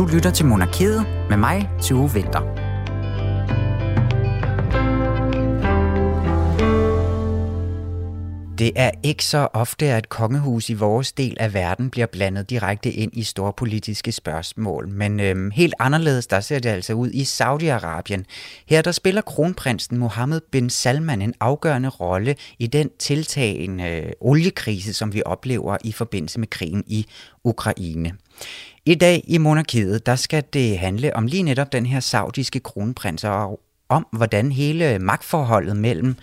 Du lytter til Monarkiet med mig, Tue Vinter. Det er ikke så ofte, at kongehus i vores del af verden bliver blandet direkte ind i store politiske spørgsmål, men øhm, helt anderledes der ser det altså ud i Saudi-Arabien. Her der spiller kronprinsen Mohammed bin Salman en afgørende rolle i den tiltagende øh, oliekrise, som vi oplever i forbindelse med krigen i Ukraine. I dag i monarkiet, der skal det handle om lige netop den her saudiske kronprins og om, hvordan hele magtforholdet mellem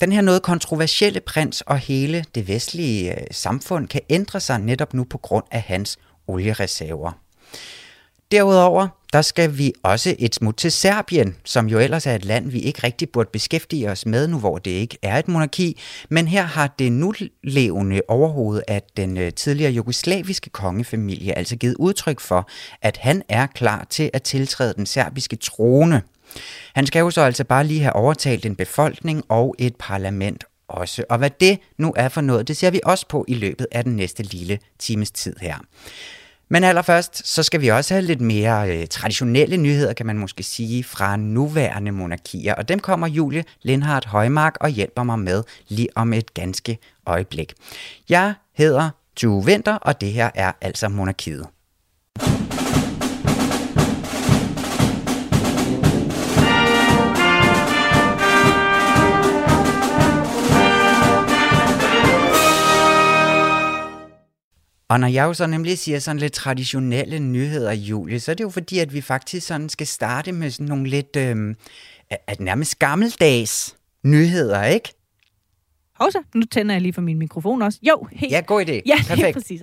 den her noget kontroversielle prins og hele det vestlige øh, samfund kan ændre sig netop nu på grund af hans oliereserver. Derudover, der skal vi også et smut til Serbien, som jo ellers er et land, vi ikke rigtig burde beskæftige os med nu, hvor det ikke er et monarki. Men her har det nu levende overhoved af den øh, tidligere jugoslaviske kongefamilie altså givet udtryk for, at han er klar til at tiltræde den serbiske trone. Han skal jo så altså bare lige have overtalt en befolkning og et parlament også. Og hvad det nu er for noget, det ser vi også på i løbet af den næste lille times tid her. Men allerførst, så skal vi også have lidt mere øh, traditionelle nyheder, kan man måske sige, fra nuværende monarkier. Og dem kommer Julie Lindhardt Højmark og hjælper mig med lige om et ganske øjeblik. Jeg hedder Tue Vinter, og det her er altså Monarkiet. Og når jeg jo så nemlig siger sådan lidt traditionelle nyheder, Julie, så er det jo fordi, at vi faktisk sådan skal starte med sådan nogle lidt, øh, at nærmest gammeldags nyheder, ikke? Hovsa, nu tænder jeg lige for min mikrofon også. Jo, helt. Ja, god idé. Ja, Perfekt. præcis.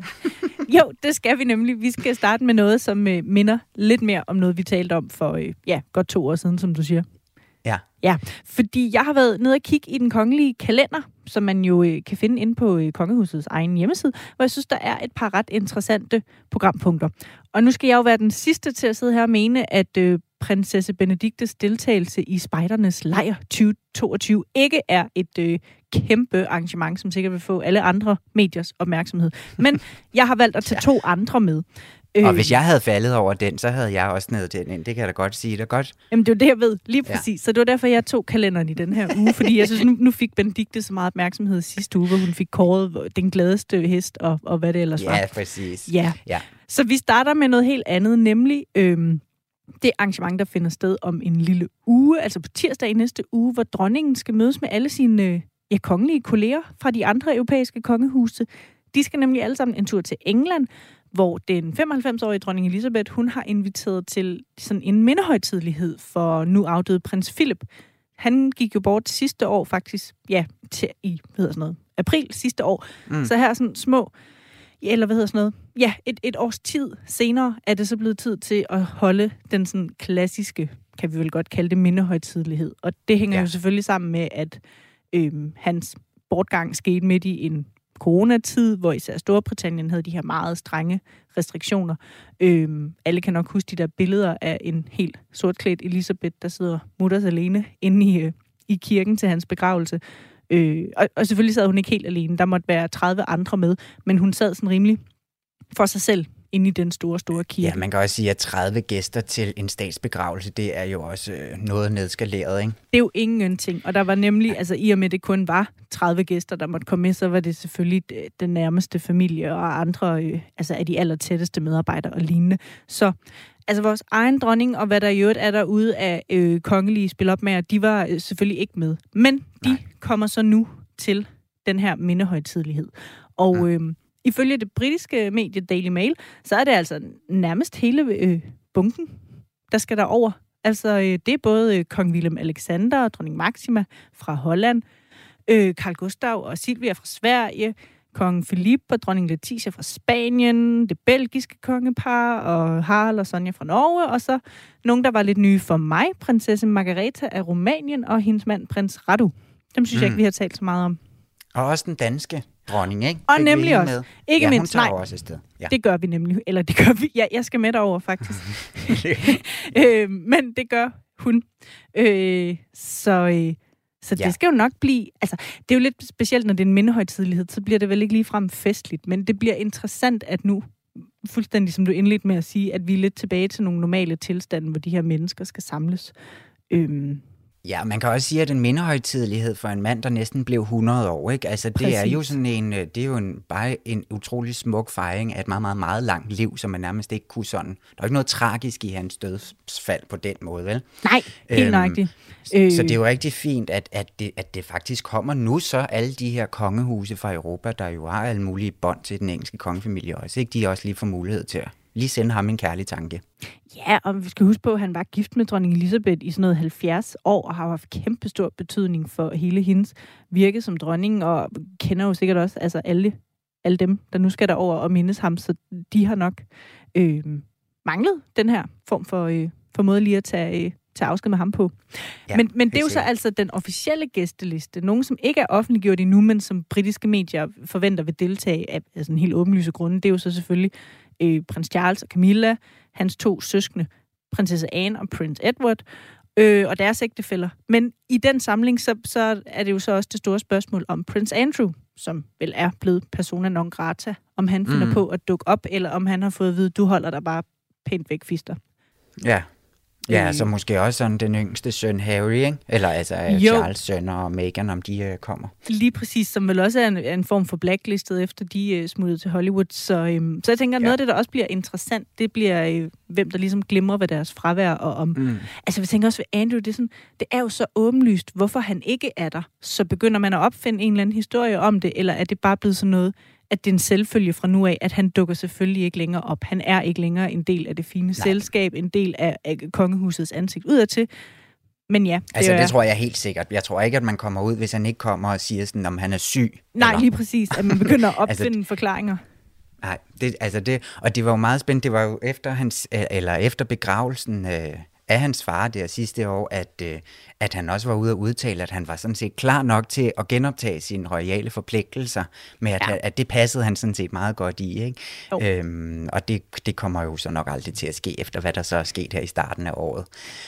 Jo, det skal vi nemlig. Vi skal starte med noget, som øh, minder lidt mere om noget, vi talte om for øh, ja, godt to år siden, som du siger. Ja. Ja, fordi jeg har været nede og kigge i den kongelige kalender, som man jo øh, kan finde inde på øh, Kongehusets egen hjemmeside, hvor jeg synes, der er et par ret interessante programpunkter. Og nu skal jeg jo være den sidste til at sidde her og mene, at øh, prinsesse Benediktes deltagelse i Spejdernes Lejr 2022 ikke er et øh, kæmpe arrangement, som sikkert vil få alle andre mediers opmærksomhed. Men jeg har valgt at tage to andre med. Og hvis jeg havde faldet over den, så havde jeg også ned den ind. Det kan jeg da godt sige. Det er godt. Jamen, det er det, jeg ved. Lige præcis. Ja. Så det var derfor, jeg tog kalenderen i den her uge. fordi jeg synes, nu, nu fik Benedikte så meget opmærksomhed sidste uge, hvor hun fik kåret den gladeste hest, og, og hvad det ellers ja, var. Ja, præcis. Ja. ja. Så vi starter med noget helt andet, nemlig øhm, det arrangement, der finder sted om en lille uge, altså på tirsdag i næste uge, hvor dronningen skal mødes med alle sine ja, kongelige kolleger fra de andre europæiske kongehuse. De skal nemlig alle sammen en tur til England, hvor den 95-årige dronning Elisabeth, hun har inviteret til sådan en mindehøjtidlighed for nu afdøde prins Philip. Han gik jo bort sidste år faktisk, ja, til, i hvad hedder sådan noget, april sidste år. Mm. Så her er sådan små, eller hvad hedder sådan noget, ja, et, et års tid senere er det så blevet tid til at holde den sådan klassiske, kan vi vel godt kalde det, mindehøjtidlighed. Og det hænger ja. jo selvfølgelig sammen med, at øhm, hans bortgang skete midt i en coronatid, hvor især Storbritannien havde de her meget strenge restriktioner. Øhm, alle kan nok huske de der billeder af en helt sortklædt Elisabeth, der sidder mutters alene inde i, øh, i kirken til hans begravelse. Øh, og, og selvfølgelig sad hun ikke helt alene. Der måtte være 30 andre med, men hun sad sådan rimelig for sig selv inde i den store, store kirke. Ja, man kan også sige, at 30 gæster til en statsbegravelse, det er jo også øh, noget nedskaleret, ikke? Det er jo ingenting. Og der var nemlig, altså i og med det kun var 30 gæster, der måtte komme med, så var det selvfølgelig øh, den nærmeste familie og andre, øh, altså af de allertætteste medarbejdere og lignende. Så altså vores egen dronning, og hvad der i øvrigt er derude af øh, kongelige spilopmager, de var øh, selvfølgelig ikke med. Men de Nej. kommer så nu til den her mindehøjtidlighed. Og øh, Ifølge det britiske medie Daily Mail, så er det altså nærmest hele øh, bunken, der skal der over. Altså, øh, det er både øh, kong Willem Alexander og dronning Maxima fra Holland, øh, Carl Gustav og Silvia fra Sverige, kong Philip og dronning Letizia fra Spanien, det belgiske kongepar og Harald og Sonja fra Norge, og så nogen, der var lidt nye for mig, prinsesse Margareta af Rumænien og hendes mand, prins Radu. Dem synes mm. jeg ikke, vi har talt så meget om. Og også den danske dronning, ikke? Og Fik nemlig også. Med. Ikke ja, mindst, hun tager nej. også et sted. Ja. Det gør vi nemlig. Eller det gør vi. Ja, jeg skal med derover faktisk. øh, men det gør hun. Øh, så øh, så ja. det skal jo nok blive... Altså, det er jo lidt specielt, når det er en mindehøjtidlighed, så bliver det vel ikke ligefrem festligt, men det bliver interessant, at nu fuldstændig som du indledte med at sige, at vi er lidt tilbage til nogle normale tilstande, hvor de her mennesker skal samles. Øhm, Ja, man kan også sige, at en mindehøjtidlighed for en mand, der næsten blev 100 år, ikke? Altså, det Præcis. er jo sådan en, øh, det er jo en, bare en utrolig smuk fejring af et meget, meget, meget langt liv, som man nærmest ikke kunne sådan. Der er ikke noget tragisk i hans dødsfald på den måde, vel? Nej, helt øhm, nøjagtigt. Øh. Så det er jo rigtig fint, at, at, det, at det faktisk kommer nu så, alle de her kongehuse fra Europa, der jo har alle mulige bånd til den engelske kongefamilie også, ikke? De også lige får mulighed til at lige sende ham en kærlig tanke. Ja, og vi skal huske på, at han var gift med dronning Elisabeth i sådan noget 70 år, og har haft kæmpe stor betydning for hele hendes virke som dronning, og kender jo sikkert også altså alle, alle dem, der nu skal derover og mindes ham, så de har nok øh, manglet den her form for, øh, for måde lige at tage, øh, tage afsked med ham på. Ja, men, men det er jo så altså den officielle gæsteliste. Nogen, som ikke er offentliggjort endnu, men som britiske medier forventer vil deltage af altså en helt åbenlyse grunde, det er jo så selvfølgelig øh, prins Charles og Camilla, hans to søskende, prinsesse Anne og prins Edward, øh, og deres ægtefæller. Men i den samling, så, så er det jo så også det store spørgsmål om prins Andrew, som vel er blevet persona non grata, om han finder mm. på at dukke op, eller om han har fået at vide, du holder dig bare pænt væk, fister. Ja, Ja, øh. så måske også sådan den yngste søn Harry, ikke? Eller altså jo. Charles søn og Meghan, om de uh, kommer. Lige præcis, som vel også er en, en form for blacklistet, efter de uh, smuttede til Hollywood. Så, um, så jeg tænker, ja. noget af det, der også bliver interessant, det bliver, uh, hvem der ligesom glemmer ved deres fravær. Og om, mm. Altså, vi tænker også ved Andrew, det er, sådan, det er jo så åbenlyst, hvorfor han ikke er der. Så begynder man at opfinde en eller anden historie om det, eller er det bare blevet sådan noget, at det er en selvfølge fra nu af, at han dukker selvfølgelig ikke længere op. Han er ikke længere en del af det fine Nej. selskab, en del af, af kongehusets ansigt udadtil. Men ja. Det altså, det tror jeg helt sikkert. Jeg tror ikke, at man kommer ud, hvis han ikke kommer og siger sådan, om han er syg. Nej, eller... lige præcis. At man begynder at altså, opfinde altså, forklaringer. Nej, det, altså det, og det var jo meget spændende. Det var jo efter, hans, eller efter begravelsen øh, af hans far der sidste år, at, øh, at han også var ude og udtale, at han var sådan set klar nok til at genoptage sine royale forpligtelser, med at, ja. at det passede han sådan set meget godt i. Ikke? Øhm, og det, det kommer jo så nok aldrig til at ske, efter hvad der så er sket her i starten af året,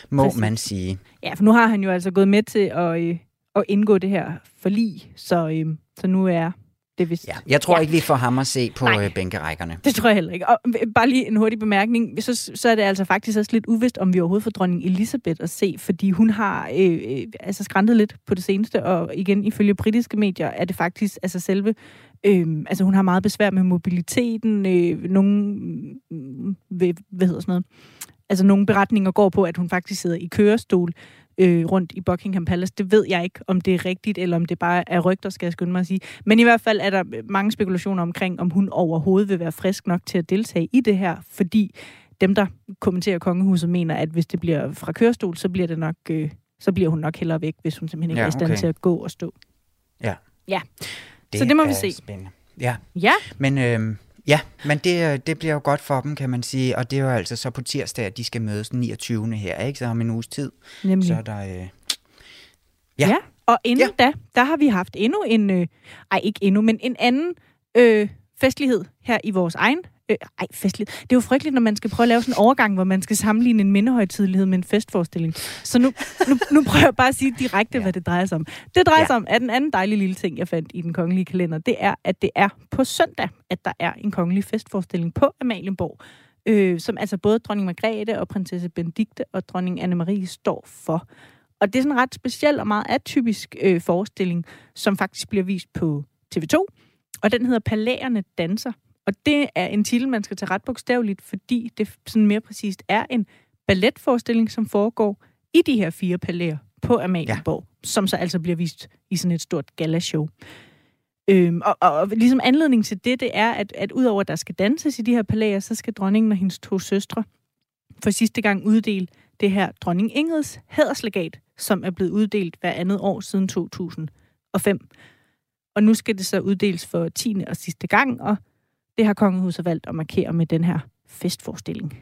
må Præcis. man sige. Ja, for nu har han jo altså gået med til at, øh, at indgå det her forlig, så, øh, så nu er det vist... Ja, jeg tror ja. ikke, vi får ham at se på Nej, øh, bænkerækkerne. Det tror jeg heller ikke. Og bare lige en hurtig bemærkning. Så, så er det altså faktisk også lidt uvist, om vi overhovedet får dronning Elisabeth at se, fordi hun har øh, øh, altså skræntet lidt på det seneste, og igen, ifølge britiske medier, er det faktisk altså selve... Øh, altså hun har meget besvær med mobiliteten. Øh, nogle... Øh, hvad, hvad hedder sådan noget? Altså nogle beretninger går på, at hun faktisk sidder i kørestol, øh, rundt i Buckingham Palace. Det ved jeg ikke, om det er rigtigt, eller om det bare er rygter, skal jeg skynde mig at sige. Men i hvert fald er der mange spekulationer omkring, om hun overhovedet vil være frisk nok til at deltage i det her, fordi dem, der kommenterer kongehuset, mener, at hvis det bliver fra kørestol, så bliver det nok... Øh, så bliver hun nok hellere væk, hvis hun simpelthen ikke ja, er i stand til at gå og stå. Ja. Ja. Det så det må vi se. Spændende. Ja. Ja. Men øh, Ja, men det, øh, det bliver jo godt for dem, kan man sige. Og det er jo altså så på tirsdag, at de skal mødes den 29. her, ikke? Så om en uges tid. Nemlig. Så er der... Øh... Ja. ja, og inden ja. da, der har vi haft endnu en... Øh... Ej, ikke endnu, men en anden øh, festlighed her i vores egen Øh, ej, festligt. Det er jo frygteligt, når man skal prøve at lave sådan en overgang, hvor man skal sammenligne en mindehøjtidlighed med en festforestilling. Så nu, nu, nu prøver jeg bare at sige direkte, ja. hvad det drejer sig om. Det drejer ja. sig om, at den anden dejlige lille ting, jeg fandt i den kongelige kalender, det er, at det er på søndag, at der er en kongelig festforestilling på Amalienborg, øh, som altså både dronning Margrethe og prinsesse Benedikte og dronning Anne-Marie står for. Og det er sådan en ret speciel og meget atypisk øh, forestilling, som faktisk bliver vist på TV2. Og den hedder Palæerne danser. Og det er en titel, man skal tage ret bogstaveligt, fordi det sådan mere præcist er en balletforestilling, som foregår i de her fire palæer på Amalienborg, ja. som så altså bliver vist i sådan et stort galashow. Øhm, og, og, og ligesom anledning til det, det er, at, at udover at der skal danses i de her palæer, så skal dronningen og hendes to søstre for sidste gang uddele det her dronning Ingrids hæderslegat, som er blevet uddelt hver andet år siden 2005. Og nu skal det så uddeles for 10. og sidste gang, og det har kongehuset valgt at markere med den her festforestilling.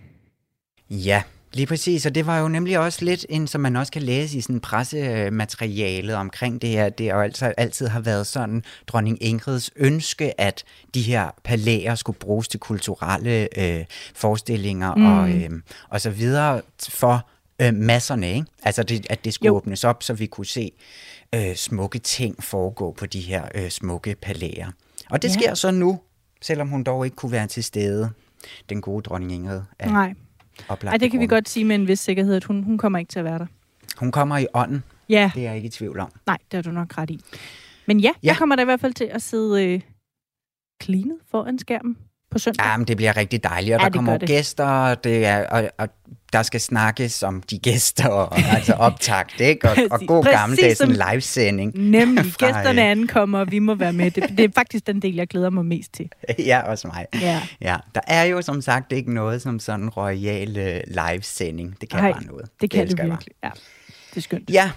Ja, Lige præcis, og det var jo nemlig også lidt en, som man også kan læse i sådan pressematerialet omkring det her. Det har jo altid, altid har været sådan dronning Ingrids ønske, at de her palæer skulle bruges til kulturelle øh, forestillinger mm. og, øh, og så videre for øh, masserne. Ikke? Altså det, at det skulle jo. åbnes op, så vi kunne se øh, smukke ting foregå på de her øh, smukke palæer. Og det ja. sker så nu selvom hun dog ikke kunne være til stede. den gode dronning Ingrid er Nej. Ej, det kan vi godt sige med en vis sikkerhed, at hun, hun kommer ikke til at være der. Hun kommer i ånden, Ja, det er jeg ikke i tvivl om. nej, det har du nok ret i. Men ja, ja. Ja. jeg kommer da i hvert fald til at sidde øh, cleanet foran skærmen på søndag. Ja, men det bliver rigtig dejligt, og Ja, der det kommer det. gæster, og, det er, og, og der skal snakkes om de gæster, og altså optagt, ikke? Og, og god gammeldags en livesending. Nemlig, Fra, gæsterne øh, ankommer, og vi må være med. Det, det er faktisk den del, jeg glæder mig mest til. ja, også mig. Ja. Ja, der er jo som sagt ikke noget som sådan en royal øh, livesending. Det kan Nej, bare noget. Det kan det, bare. virkelig. Ja, det er skønt. Ja,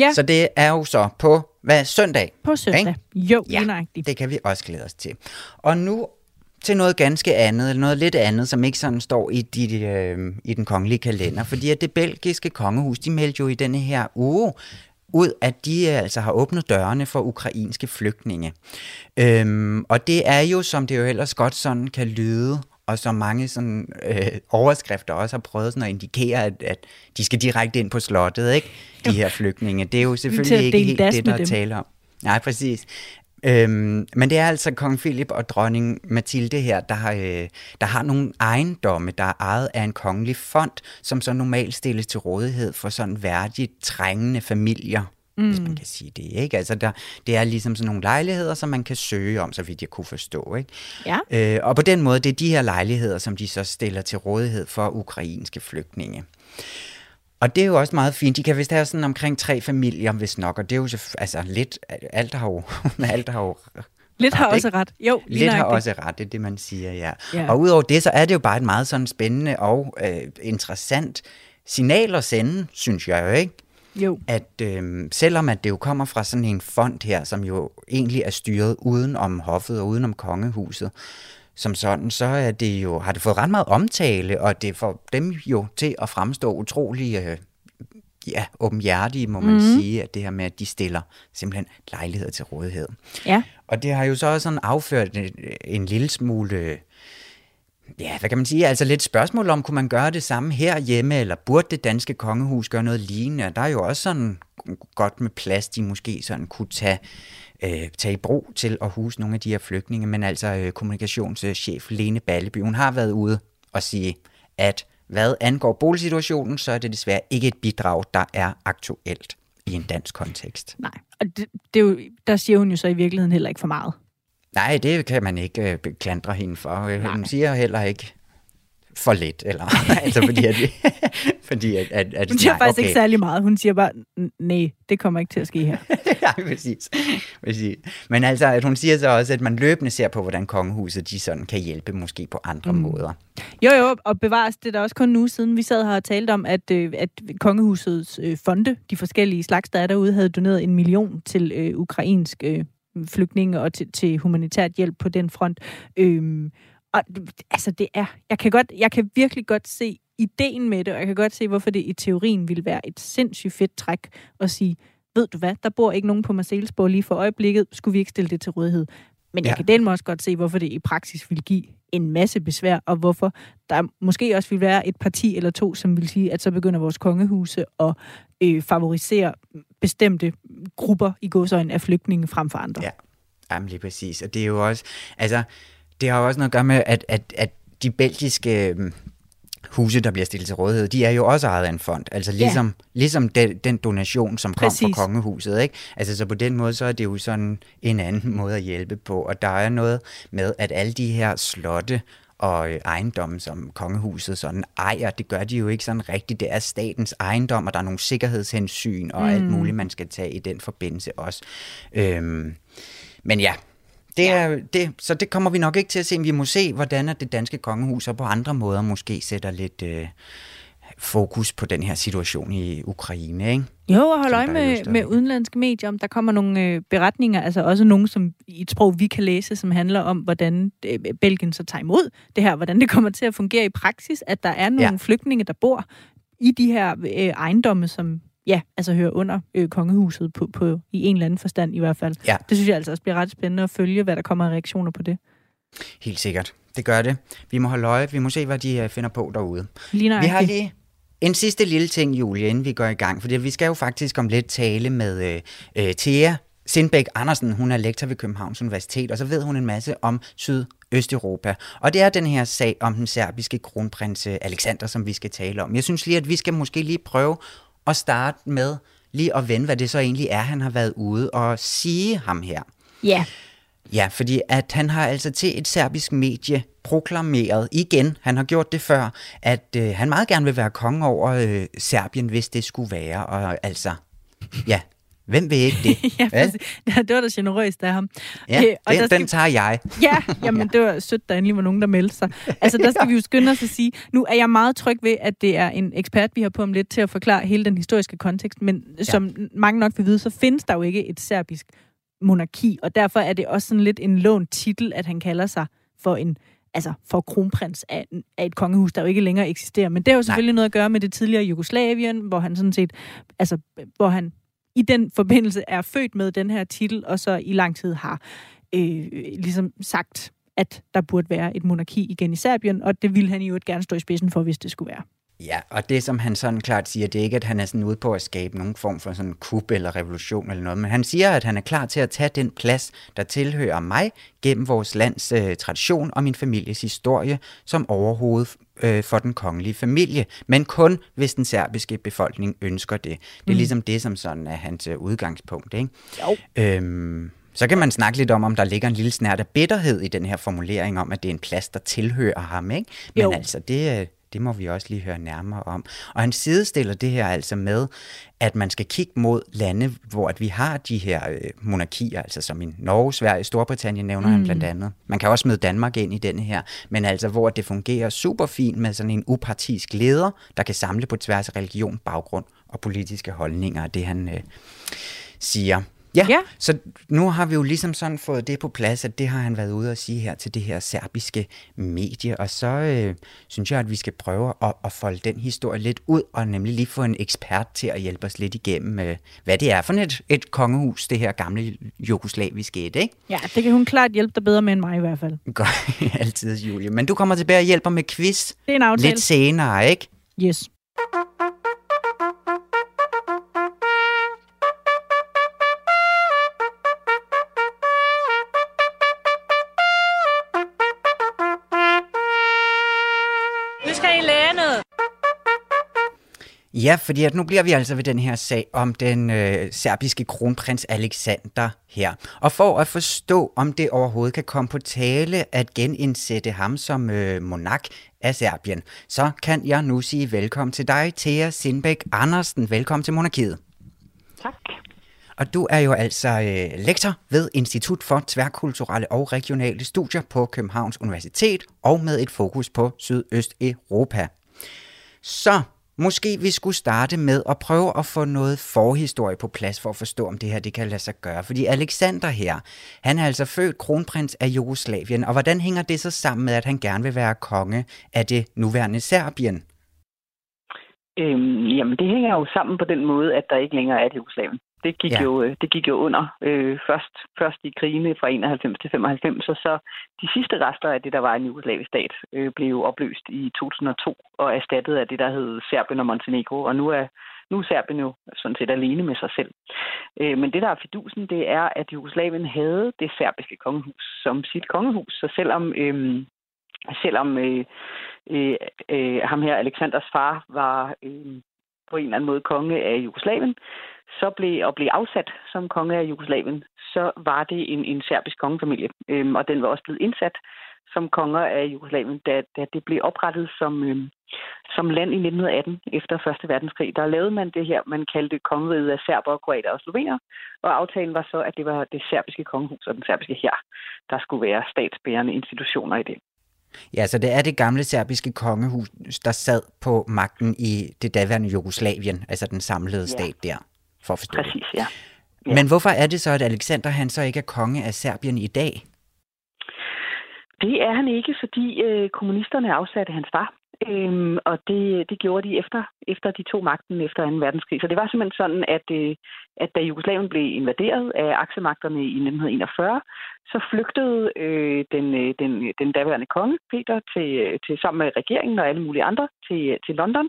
Ja, så det er jo så på hvad søndag. på søndag. Jo, Ja, det kan vi også glæde os til. Og nu til noget ganske andet, eller noget lidt andet, som ikke sådan står i, de, øh, i den kongelige kalender, fordi at det belgiske kongehus, de meldte jo i denne her uge ud, at de øh, altså har åbnet dørene for ukrainske flygtninge. Øhm, og det er jo, som det jo ellers godt sådan kan lyde, og som mange sådan, øh, overskrifter også har prøvet sådan at indikere, at, at de skal direkte ind på slottet, ikke? De her flygtninge. Det er jo selvfølgelig ikke helt det, der er dem. tale om. Nej, præcis. Øhm, men det er altså kong Philip og dronning Mathilde her, der har, øh, der har nogle ejendomme, der er ejet af en kongelig fond, som så normalt stilles til rådighed for sådan værdigt trængende familier, mm. hvis man kan sige det. Ikke? Altså der, det er ligesom sådan nogle lejligheder, som man kan søge om, så vidt jeg kunne forstå. Ikke? Ja. Øh, og på den måde, det er de her lejligheder, som de så stiller til rådighed for ukrainske flygtninge. Og det er jo også meget fint. De kan vist have sådan omkring tre familier, hvis nok. Og det er jo så, altså lidt, alt har jo, alt har jo Lidt har også ret. Jo, Lidt har også ret, det er det, man siger, ja. Ja. Og udover det, så er det jo bare et meget sådan spændende og øh, interessant signal at sende, synes jeg jo, ikke? Jo. At øh, selvom at det jo kommer fra sådan en fond her, som jo egentlig er styret uden om hoffet og uden om kongehuset, som sådan, så er det jo, har det fået ret meget omtale, og det får dem jo til at fremstå utrolig øh, ja, åbenhjertige, må man mm. sige, at det her med, at de stiller simpelthen lejligheder til rådighed. Ja. Og det har jo så også sådan afført en, en lille smule, ja, hvad kan man sige, altså lidt spørgsmål om, kunne man gøre det samme herhjemme, eller burde det danske kongehus gøre noget lignende? Der er jo også sådan godt med plads, de måske sådan kunne tage, øh, tage i brug til at huse nogle af de her flygtninge, men altså øh, kommunikationschef Lene Balleby, hun har været ude og sige, at hvad angår boligsituationen, så er det desværre ikke et bidrag, der er aktuelt i en dansk kontekst. Nej, og det, det er jo, der siger hun jo så i virkeligheden heller ikke for meget. Nej, det kan man ikke øh, klandre hende for. Øh, Nej. Hun siger heller ikke for lidt, eller altså fordi at, fordi at, at, at Hun siger nej, faktisk okay. ikke særlig meget. Hun siger bare, "N- nej, det kommer ikke til at ske her. ja, præcis. præcis. Men altså, at hun siger så også, at man løbende ser på, hvordan kongehuset de sådan kan hjælpe måske på andre mm. måder. Jo, jo, og bevares, det er da også kun uge siden, vi sad her og talte om, at, øh, at kongehusets øh, fonde, de forskellige slags, der er derude, havde doneret en million til øh, ukrainsk øh, flygtninge og til, til humanitært hjælp på den front. Øhm, og altså, det er, jeg kan, godt, jeg kan virkelig godt se ideen med det, og jeg kan godt se, hvorfor det i teorien ville være et sindssygt fedt træk at sige, ved du hvad, der bor ikke nogen på Marcellesborg lige for øjeblikket, skulle vi ikke stille det til rådighed? Men jeg Ja. kan den også godt se, hvorfor det i praksis vil give en masse besvær, og hvorfor der måske også vil være et parti eller to, som vil sige, at så begynder vores kongehuse at øh, favorisere bestemte grupper i godsøjne af flygtninge frem for andre. Ja, jamen lige præcis. Og det er jo også, altså, det har jo også noget at gøre med, at, at, at de belgiske øhm, huse, der bliver stillet til rådighed, de er jo også ejet af en fond. Altså ligesom, ja. ligesom den, den donation, som kom Præcis. fra kongehuset. Ikke? Altså så på den måde, så er det jo sådan en anden måde at hjælpe på. Og der er noget med, at alle de her slotte og øh, ejendomme, som kongehuset sådan ejer, det gør de jo ikke sådan rigtigt. Det er statens ejendom, og der er nogle sikkerhedshensyn og mm. alt muligt, man skal tage i den forbindelse også. Øhm, men ja, det er, det, så det kommer vi nok ikke til at se. Men vi må se, hvordan at det danske kongehus og på andre måder måske sætter lidt øh, fokus på den her situation i Ukraine. Ikke? Jo, og hold øje med, med udenlandske medier, om der kommer nogle øh, beretninger, altså også nogle, som i et sprog, vi kan læse, som handler om, hvordan øh, Belgien så tager imod det her, hvordan det kommer til at fungere i praksis, at der er nogle Ja. flygtninge, der bor i de her øh, ejendomme, som ja, altså hører under øh, kongehuset på, på, i en eller anden forstand i hvert fald. Ja. Det synes jeg altså også bliver ret spændende at følge, hvad der kommer af reaktioner på det. Helt sikkert. Det gør det. Vi må holde øje. Vi må se, hvad de øh, finder på derude. Lige Vi har lige en sidste lille ting, Julie, inden vi går i gang. Fordi vi skal jo faktisk om lidt tale med øh, øh, Thea Sindbæk Andersen. Hun er lektor ved Københavns Universitet, og så ved hun en masse om syd Østeuropa. Og det er den her sag om den serbiske kronprins Alexander, som vi skal tale om. Jeg synes lige, at vi skal måske lige prøve at starte med lige at vende, hvad det så egentlig er, han har været ude og sige ham her. Ja. Ja, fordi at han har altså til et serbisk medie proklameret igen, han har gjort det før, at øh, han meget gerne vil være konge over øh, Serbien, hvis det skulle være. Og altså, ja, Hvem vil ikke det? ja, ja, det var da generøst af ham. Ja, øh, og den, der skal... den tager jeg. ja, jamen det var sødt, der endelig var nogen, der meldte sig. Altså der skal vi jo skynde os at sige, nu er jeg meget tryg ved, at det er en ekspert, vi har på om lidt til at forklare hele den historiske kontekst, men ja. som mange nok vil vide, så findes der jo ikke et serbisk monarki, og derfor er det også sådan lidt en lånt titel, at han kalder sig for en altså for kronprins af, af et kongehus, der jo ikke længere eksisterer. Men det har jo selvfølgelig Nej. noget at gøre med det tidligere Jugoslavien, hvor han sådan set, altså, hvor han i den forbindelse er født med den her titel, og så i lang tid har øh, ligesom sagt, at der burde være et monarki igen i Serbien, og det ville han jo gerne stå i spidsen for, hvis det skulle være. Ja, og det som han sådan klart siger, det er ikke, at han er sådan ude på at skabe nogen form for sådan kup eller revolution eller noget, men han siger, at han er klar til at tage den plads, der tilhører mig gennem vores lands øh, tradition og min families historie som overhoved øh, for den kongelige familie, men kun hvis den serbiske befolkning ønsker det. Det er mm. ligesom det, som sådan er hans øh, udgangspunkt. Ikke? Jo. Øhm, så kan man snakke lidt om, om der ligger en lille snært af bitterhed i den her formulering om, at det er en plads, der tilhører ham. Ikke? Men jo. altså, det, øh, det må vi også lige høre nærmere om. Og han sidestiller det her altså med, at man skal kigge mod lande, hvor at vi har de her øh, monarkier, altså som i Norge, Sverige, Storbritannien nævner mm. han blandt andet. Man kan også møde Danmark ind i denne her, men altså hvor det fungerer super fint med sådan en upartisk leder, der kan samle på tværs af religion, baggrund og politiske holdninger, det han øh, siger. Ja, ja, så nu har vi jo ligesom sådan fået det på plads, at det har han været ude at sige her til det her serbiske medie, og så øh, synes jeg, at vi skal prøve at, at folde den historie lidt ud, og nemlig lige få en ekspert til at hjælpe os lidt igennem, øh, hvad det er for et, et kongehus, det her gamle jugoslaviske et, ikke? Ja, det kan hun klart hjælpe dig bedre med end mig i hvert fald. Godt, altid, Julie. Men du kommer tilbage og hjælper med quiz det er en aftale. lidt senere, ikke? Yes. Ja, fordi at nu bliver vi altså ved den her sag om den øh, serbiske kronprins Alexander her. Og for at forstå, om det overhovedet kan komme på tale at genindsætte ham som øh, monark af Serbien, så kan jeg nu sige velkommen til dig, Thea Sindbæk Andersen. Velkommen til Monarkiet. Tak. Og du er jo altså øh, lektor ved Institut for Tværkulturelle og Regionale Studier på Københavns Universitet og med et fokus på Sydøsteuropa. Så Måske vi skulle starte med at prøve at få noget forhistorie på plads for at forstå, om det her det kan lade sig gøre. Fordi Alexander her, han er altså født kronprins af Jugoslavien, og hvordan hænger det så sammen med, at han gerne vil være konge af det nuværende Serbien? Øhm, jamen, det hænger jo sammen på den måde, at der ikke længere er et Jugoslavien. Det gik, ja. jo, øh, det gik jo under øh, først, først i krigene fra 91 til 95, og så de sidste rester af det, der var en jugoslavisk stat, øh, blev opløst i 2002 og erstattet af det, der hed Serbien og Montenegro. Og nu er, nu er Serbien jo sådan set alene med sig selv. Øh, men det, der er fidusen, det er, at Jugoslavien havde det serbiske kongehus som sit kongehus. Så selvom, øh, selvom øh, øh, øh, ham her, Alexanders far, var... Øh, på en eller anden måde konge af Jugoslavien, så blev, og blev afsat som konge af Jugoslavien, så var det en, en serbisk kongefamilie. Øhm, og den var også blevet indsat som konger af Jugoslavien, da, da det blev oprettet som, øhm, som land i 1918 efter Første Verdenskrig. Der lavede man det her, man kaldte kongeriget af serber, kroater og slovener, og aftalen var så, at det var det serbiske kongehus og den serbiske her, der skulle være statsbærende institutioner i det. Ja, så det er det gamle serbiske kongehus, der sad på magten i det daværende Jugoslavien, altså den samlede ja. stat der for at forstå Præcis, ja. ja. Men hvorfor er det så, at Alexander han så ikke er konge af Serbien i dag? Det er han ikke, fordi øh, kommunisterne afsatte hans far. Øhm, og det, det gjorde de efter, efter de to magten efter 2. verdenskrig. Så det var simpelthen sådan, at, øh, at da Jugoslavien blev invaderet af aksemagterne i 1941, så flygtede øh, den, øh, den, den daværende konge, Peter, til, øh, til sammen med regeringen og alle mulige andre til, til London.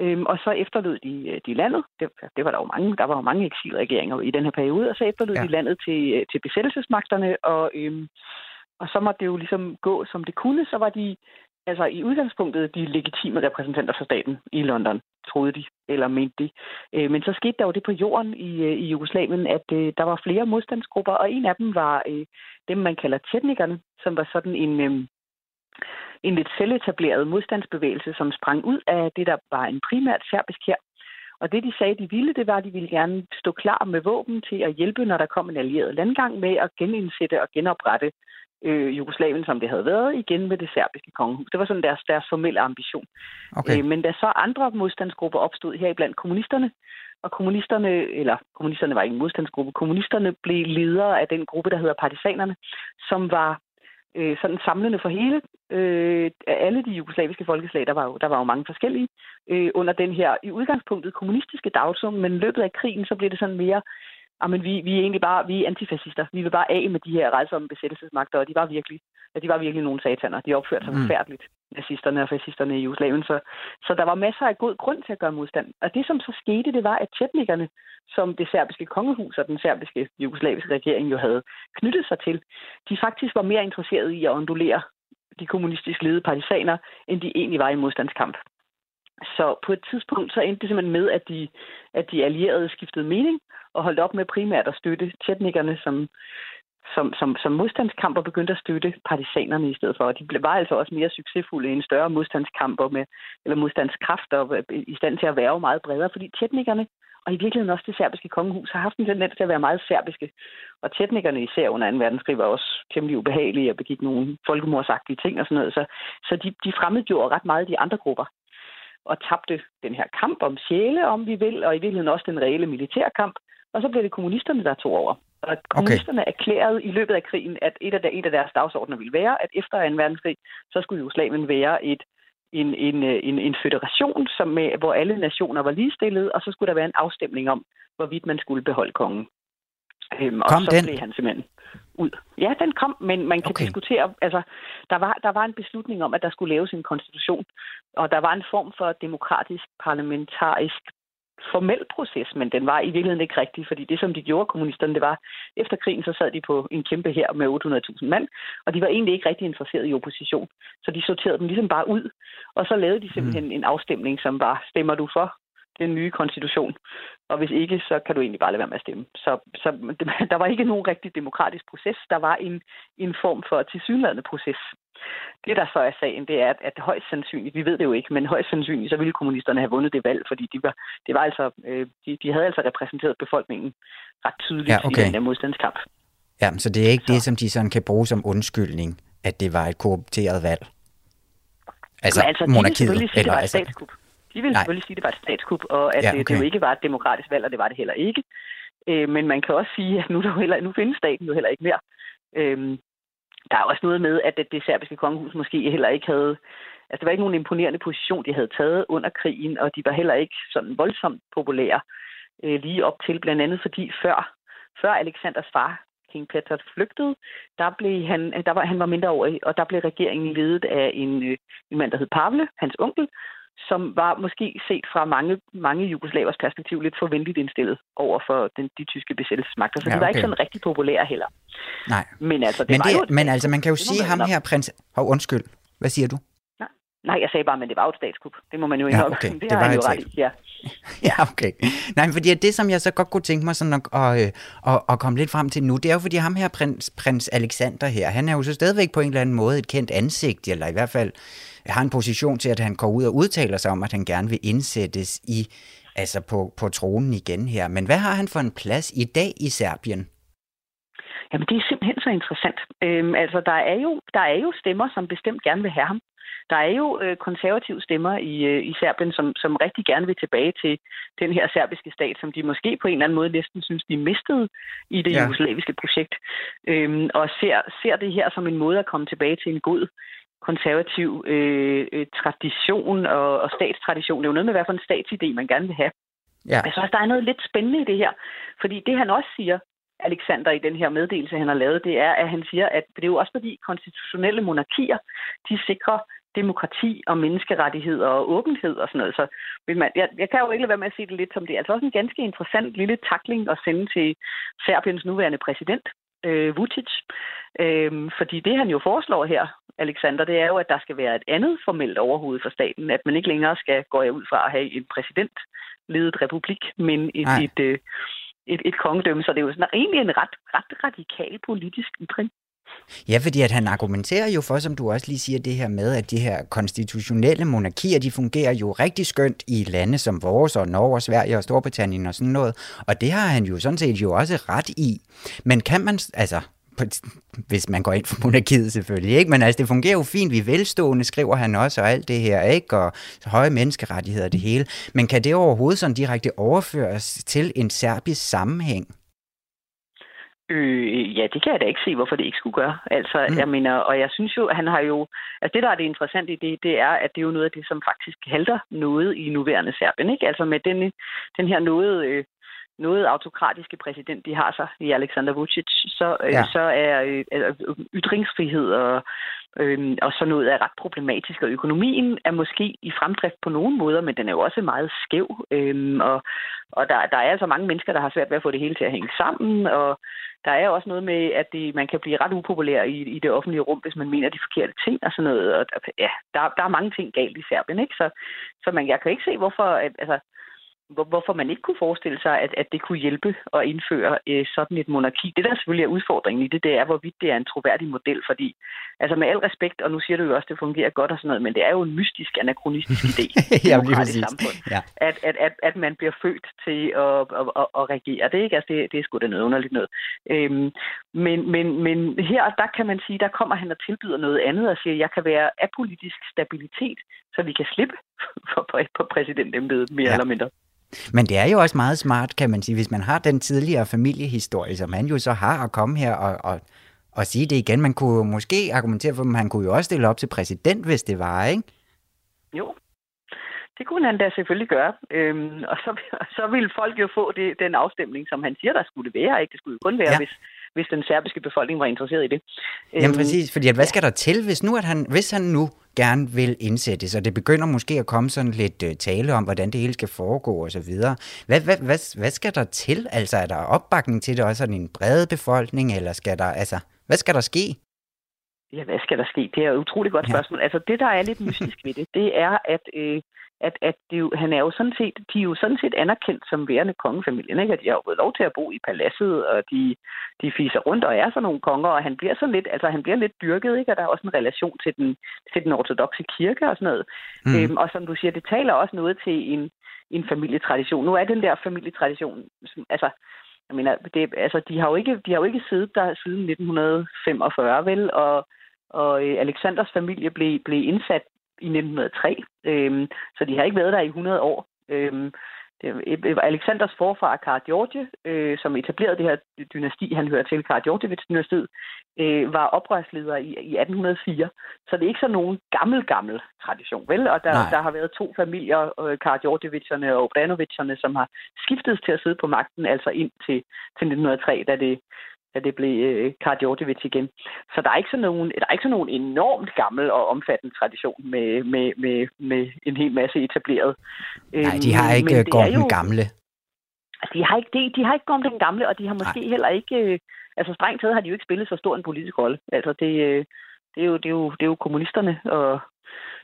Øhm, og så efterlod de, øh, de landet. Det, det var der jo mange, der var jo mange eksilregeringer i den her periode, og så efterlod ja. de landet til, øh, til besættelsesmagterne, og, øhm, Og så måtte det jo ligesom gå, som det kunne. Så var de altså i udgangspunktet de legitime repræsentanter for staten i London, troede de, eller mente de. Øh, men så skete der jo det på jorden i, øh, i Jugoslavien, at øh, der var flere modstandsgrupper, og en af dem var dem, man kalder tjetnikerne, som var sådan en, en lidt selvetableret modstandsbevægelse, som sprang ud af det, der var en primært serbisk her. Og det, de sagde, de ville, det var, at de ville gerne stå klar med våben til at hjælpe, når der kom en allieret landgang med at genindsætte og genoprette øh, Jugoslavien, som det havde været, igen med det serbiske kongehus. Det var sådan deres, deres formelle ambition. Okay. Øh, men da så andre modstandsgrupper opstod her blandt kommunisterne, og kommunisterne, eller kommunisterne var ikke en modstandsgruppe, kommunisterne blev ledere af den gruppe, der hedder partisanerne, som var øh, sådan samlende for hele øh, alle de jugoslaviske folkeslag. Der var jo, der var jo mange forskellige øh, under den her i udgangspunktet kommunistiske dagsorden, men i løbet af krigen, så blev det sådan mere men vi, vi er egentlig bare vi er antifascister. Vi vil bare af med de her rejsomme besættelsesmagter, og de var virkelig, ja, de var virkelig nogle sataner. De opførte sig mm. forfærdeligt, nazisterne og fascisterne i Jugoslavien. Så, så der var masser af god grund til at gøre modstand. Og det, som så skete, det var, at tjetnikerne, som det serbiske kongehus og den serbiske jugoslaviske regering jo havde knyttet sig til, de faktisk var mere interesserede i at ondulere de kommunistisk ledede partisaner, end de egentlig var i modstandskamp. Så på et tidspunkt så endte det simpelthen med, at de, at de allierede skiftede mening og holdt op med primært at støtte tjetnikerne som, som, som, som modstandskamper begyndte at støtte partisanerne i stedet for. Og de var altså også mere succesfulde end større modstandskamper med, eller modstandskræfter øh, i stand til at være meget bredere, fordi tjetnikerne og i virkeligheden også det serbiske kongehus har haft en tendens til at være meget serbiske. Og tjetnikerne især under 2. verdenskrig var også temmelig ubehagelige og begik nogle folkemordsagtige ting og sådan noget. Så, så de, de fremmedgjorde ret meget de andre grupper og tabte den her kamp om sjæle, om vi vil, og i virkeligheden også den reelle militærkamp. Og så blev det kommunisterne, der tog over. Og kommunisterne okay. erklærede i løbet af krigen, at et af, der, et af deres dagsordner ville være, at efter 2. verdenskrig, så skulle Jugoslavien være et, en, en, en, en federation, som med, hvor alle nationer var ligestillede, og så skulle der være en afstemning om, hvorvidt man skulle beholde kongen. Øhm, og Kom så den? blev han simpelthen ud. Ja, den kom, men man kan okay. diskutere, altså, der var, der var en beslutning om, at der skulle laves en konstitution, og der var en form for demokratisk parlamentarisk formel proces, men den var i virkeligheden ikke rigtig, fordi det, som de gjorde, kommunisterne, det var, efter krigen, så sad de på en kæmpe her med 800.000 mand, og de var egentlig ikke rigtig interesseret i opposition. Så de sorterede dem ligesom bare ud, og så lavede de simpelthen mm. en afstemning, som var, stemmer du for den nye konstitution. Og hvis ikke, så kan du egentlig bare lade være med at stemme. Så, så der var ikke nogen rigtig demokratisk proces. Der var en, en form for tilsyneladende proces. Det, der så er sagen, det er, at, at højst sandsynligt, vi ved det jo ikke, men højst sandsynligt, så ville kommunisterne have vundet det valg, fordi de, var, det var altså, øh, de, de havde altså repræsenteret befolkningen ret tydeligt ja, okay. i den der modstandskamp. Ja, så det er ikke så. det, som de sådan kan bruge som undskyldning, at det var et korrupteret valg? Altså, altså monarkiet? Sige, eller, det var et altså, statskup. De ville Nej. selvfølgelig sige, at det var et statskup, og at ja, okay. det jo ikke var et demokratisk valg, og det var det heller ikke. Øh, men man kan også sige, at nu, der heller, nu findes staten jo heller ikke mere. Øh, der er også noget med, at det, det serbiske kongehus måske heller ikke havde... Altså, det var ikke nogen imponerende position, de havde taget under krigen, og de var heller ikke sådan voldsomt populære øh, lige op til, blandt andet fordi før, før Alexanders far, King Peter, flygtede, der, blev han, der var, han var mindreårig, og der blev regeringen ledet af en, øh, en mand, der hed Pavle, hans onkel, som var måske set fra mange, mange jugoslavers perspektiv lidt forventeligt indstillet over for den, de tyske besættelsesmagter. Så ja, okay. de var ikke sådan rigtig populære heller. Nej. Men altså, det men, det, var jo men altså, man kan jo sige ham her, prins... Hov, undskyld. Hvad siger du? Nej, jeg sagde bare, men det var jo et statskup. Det må man jo indrømme. Ja, okay. Det, det har han jo ret i, ja. ja, okay. Nej, fordi det, som jeg så godt kunne tænke mig sådan at, at, at, at komme lidt frem til nu, det er jo, fordi ham her, prins, prins Alexander her, han er jo så stadigvæk på en eller anden måde et kendt ansigt, eller i hvert fald har en position til, at han går ud og udtaler sig om, at han gerne vil indsættes i, altså på, på tronen igen her. Men hvad har han for en plads i dag i Serbien? Jamen, det er simpelthen så interessant. Øhm, altså, der er, jo, der er jo stemmer, som bestemt gerne vil have ham. Der er jo øh, konservative stemmer i, øh, i Serbien, som, som rigtig gerne vil tilbage til den her serbiske stat, som de måske på en eller anden måde næsten synes, de mistede i det ja. jugoslaviske projekt. Øhm, og ser, ser det her som en måde at komme tilbage til en god konservativ øh, øh, tradition og, og statstradition. Det er jo noget med, hvad for en statsidé man gerne vil have. Ja. Jeg synes, der er noget lidt spændende i det her. Fordi det, han også siger, Alexander i den her meddelelse, han har lavet, det er, at han siger, at det er jo også fordi konstitutionelle monarkier, de sikrer demokrati og menneskerettigheder og åbenhed og sådan noget. Så man, jeg, jeg kan jo ikke lade være med at sige det lidt som det er altså også en ganske interessant lille takling at sende til Serbiens nuværende præsident, øh, Vucic. Øh, fordi det, han jo foreslår her, Alexander, det er jo, at der skal være et andet formelt overhoved for staten. At man ikke længere skal gå ud fra at have en præsidentledet republik, men et, et, et, øh, et, et kongedømme. Så det er jo sådan, egentlig en ret, ret radikal politisk ytring. Ja, fordi at han argumenterer jo for, som du også lige siger, det her med, at de her konstitutionelle monarkier, de fungerer jo rigtig skønt i lande som vores, og Norge, og Sverige og Storbritannien og sådan noget. Og det har han jo sådan set jo også ret i. Men kan man, altså, hvis man går ind for monarkiet selvfølgelig, ikke? Men altså, det fungerer jo fint, vi er velstående, skriver han også, og alt det her, ikke? Og høje menneskerettigheder, det hele. Men kan det overhovedet sådan direkte overføres til en serbisk sammenhæng? Øh, ja, det kan jeg da ikke se, hvorfor det ikke skulle gøre. Altså, mm. jeg mener, og jeg synes jo, han har jo... Altså, det, der er det interessante i det, det er, at det er jo noget af det, som faktisk halter noget i nuværende Serbien, ikke? Altså, med den, den her noget... Øh, noget autokratiske præsident, de har sig i Alexander Vucic, så, øh, ja. så er øh, ytringsfrihed og, øh, og sådan noget er ret problematisk. Og økonomien er måske i fremdrift på nogle måder, men den er jo også meget skæv. Øh, og og der, der er altså mange mennesker, der har svært ved at få det hele til at hænge sammen. Og der er også noget med, at det, man kan blive ret upopulær i, i det offentlige rum, hvis man mener de forkerte ting og sådan noget. Og ja, der, der er mange ting galt i Serbien, ikke? Så, så man, jeg kan ikke se, hvorfor... At, altså, hvorfor man ikke kunne forestille sig, at, at det kunne hjælpe at indføre øh, sådan et monarki. Det, der selvfølgelig er udfordringen i det, det er, hvorvidt det er en troværdig model, fordi altså med al respekt, og nu siger du jo også, at det fungerer godt og sådan noget, men det er jo en mystisk, anachronistisk idé i et samfund, ja. at, at, at, at man bliver født til at, at, at, at regere. Det, ikke? Altså, det, det er sgu da noget underligt noget. Øhm, men, men, men her, der kan man sige, der kommer han og tilbyder noget andet og siger, at jeg kan være apolitisk stabilitet, så vi kan slippe på, på præsidentembedet mere ja. eller mindre. Men det er jo også meget smart, kan man sige, hvis man har den tidligere familiehistorie, som han jo så har at komme her og, og, og sige det igen. Man kunne måske argumentere for, at han kunne jo også stille op til præsident, hvis det var, ikke? Jo, det kunne han da selvfølgelig gøre. Øhm, og så, så ville folk jo få det, den afstemning, som han siger, der skulle være. Ikke? Det skulle jo kun være, ja. hvis, hvis den serbiske befolkning var interesseret i det. Jamen øhm, præcis, fordi at, hvad skal der til, hvis nu at han, hvis han nu gerne vil indsættes, og det begynder måske at komme sådan lidt øh, tale om, hvordan det hele skal foregå og så videre. Hvad, hvad, hvad, hvad skal der til? Altså er der opbakning til det også sådan en bred befolkning, eller skal der, altså, hvad skal der ske? Ja, hvad skal der ske? Det er et utroligt godt spørgsmål. Ja. Altså det, der er lidt mystisk ved det, det er, at øh, at, at det jo, han er jo sådan set, de er jo sådan set anerkendt som værende kongefamilien, ikke? At de har jo fået lov til at bo i paladset, og de, de fiser rundt og er sådan nogle konger, og han bliver sådan lidt, altså han bliver lidt dyrket, ikke? Og der er også en relation til den, til den ortodoxe kirke og sådan noget. Mm. Øhm, og som du siger, det taler også noget til en, en familietradition. Nu er den der familietradition, altså, jeg mener, det, altså, de har jo ikke, de har jo ikke siddet der siden 1945, vel? Og, og øh, Alexanders familie blev, blev indsat i 1903, øhm, så de har ikke været der i 100 år. Øhm, det var Alexanders forfar, Karl George, øh, som etablerede det her dynasti, han hører til, Karl Georgievits-dynastiet, øh, var oprørsleder i, i 1804. Så det er ikke så nogen gammel, gammel tradition, vel? Og der, der har været to familier, øh, Karl Georgievitserne og Obranovitserne, som har skiftet til at sidde på magten, altså ind til, til 1903, da det, da det blev øh, igen. Så der er ikke sådan nogen, der er ikke sådan nogen enormt gammel og omfattende tradition med, med, med, med en hel masse etableret. Nej, de har ikke gået den gamle. Altså, de har ikke, de, de har ikke gået den gamle, og de har måske Nej. heller ikke... Øh, altså strengt taget har de jo ikke spillet så stor en politisk rolle. Altså det, øh, det, er, jo, det, er, jo, det er jo kommunisterne og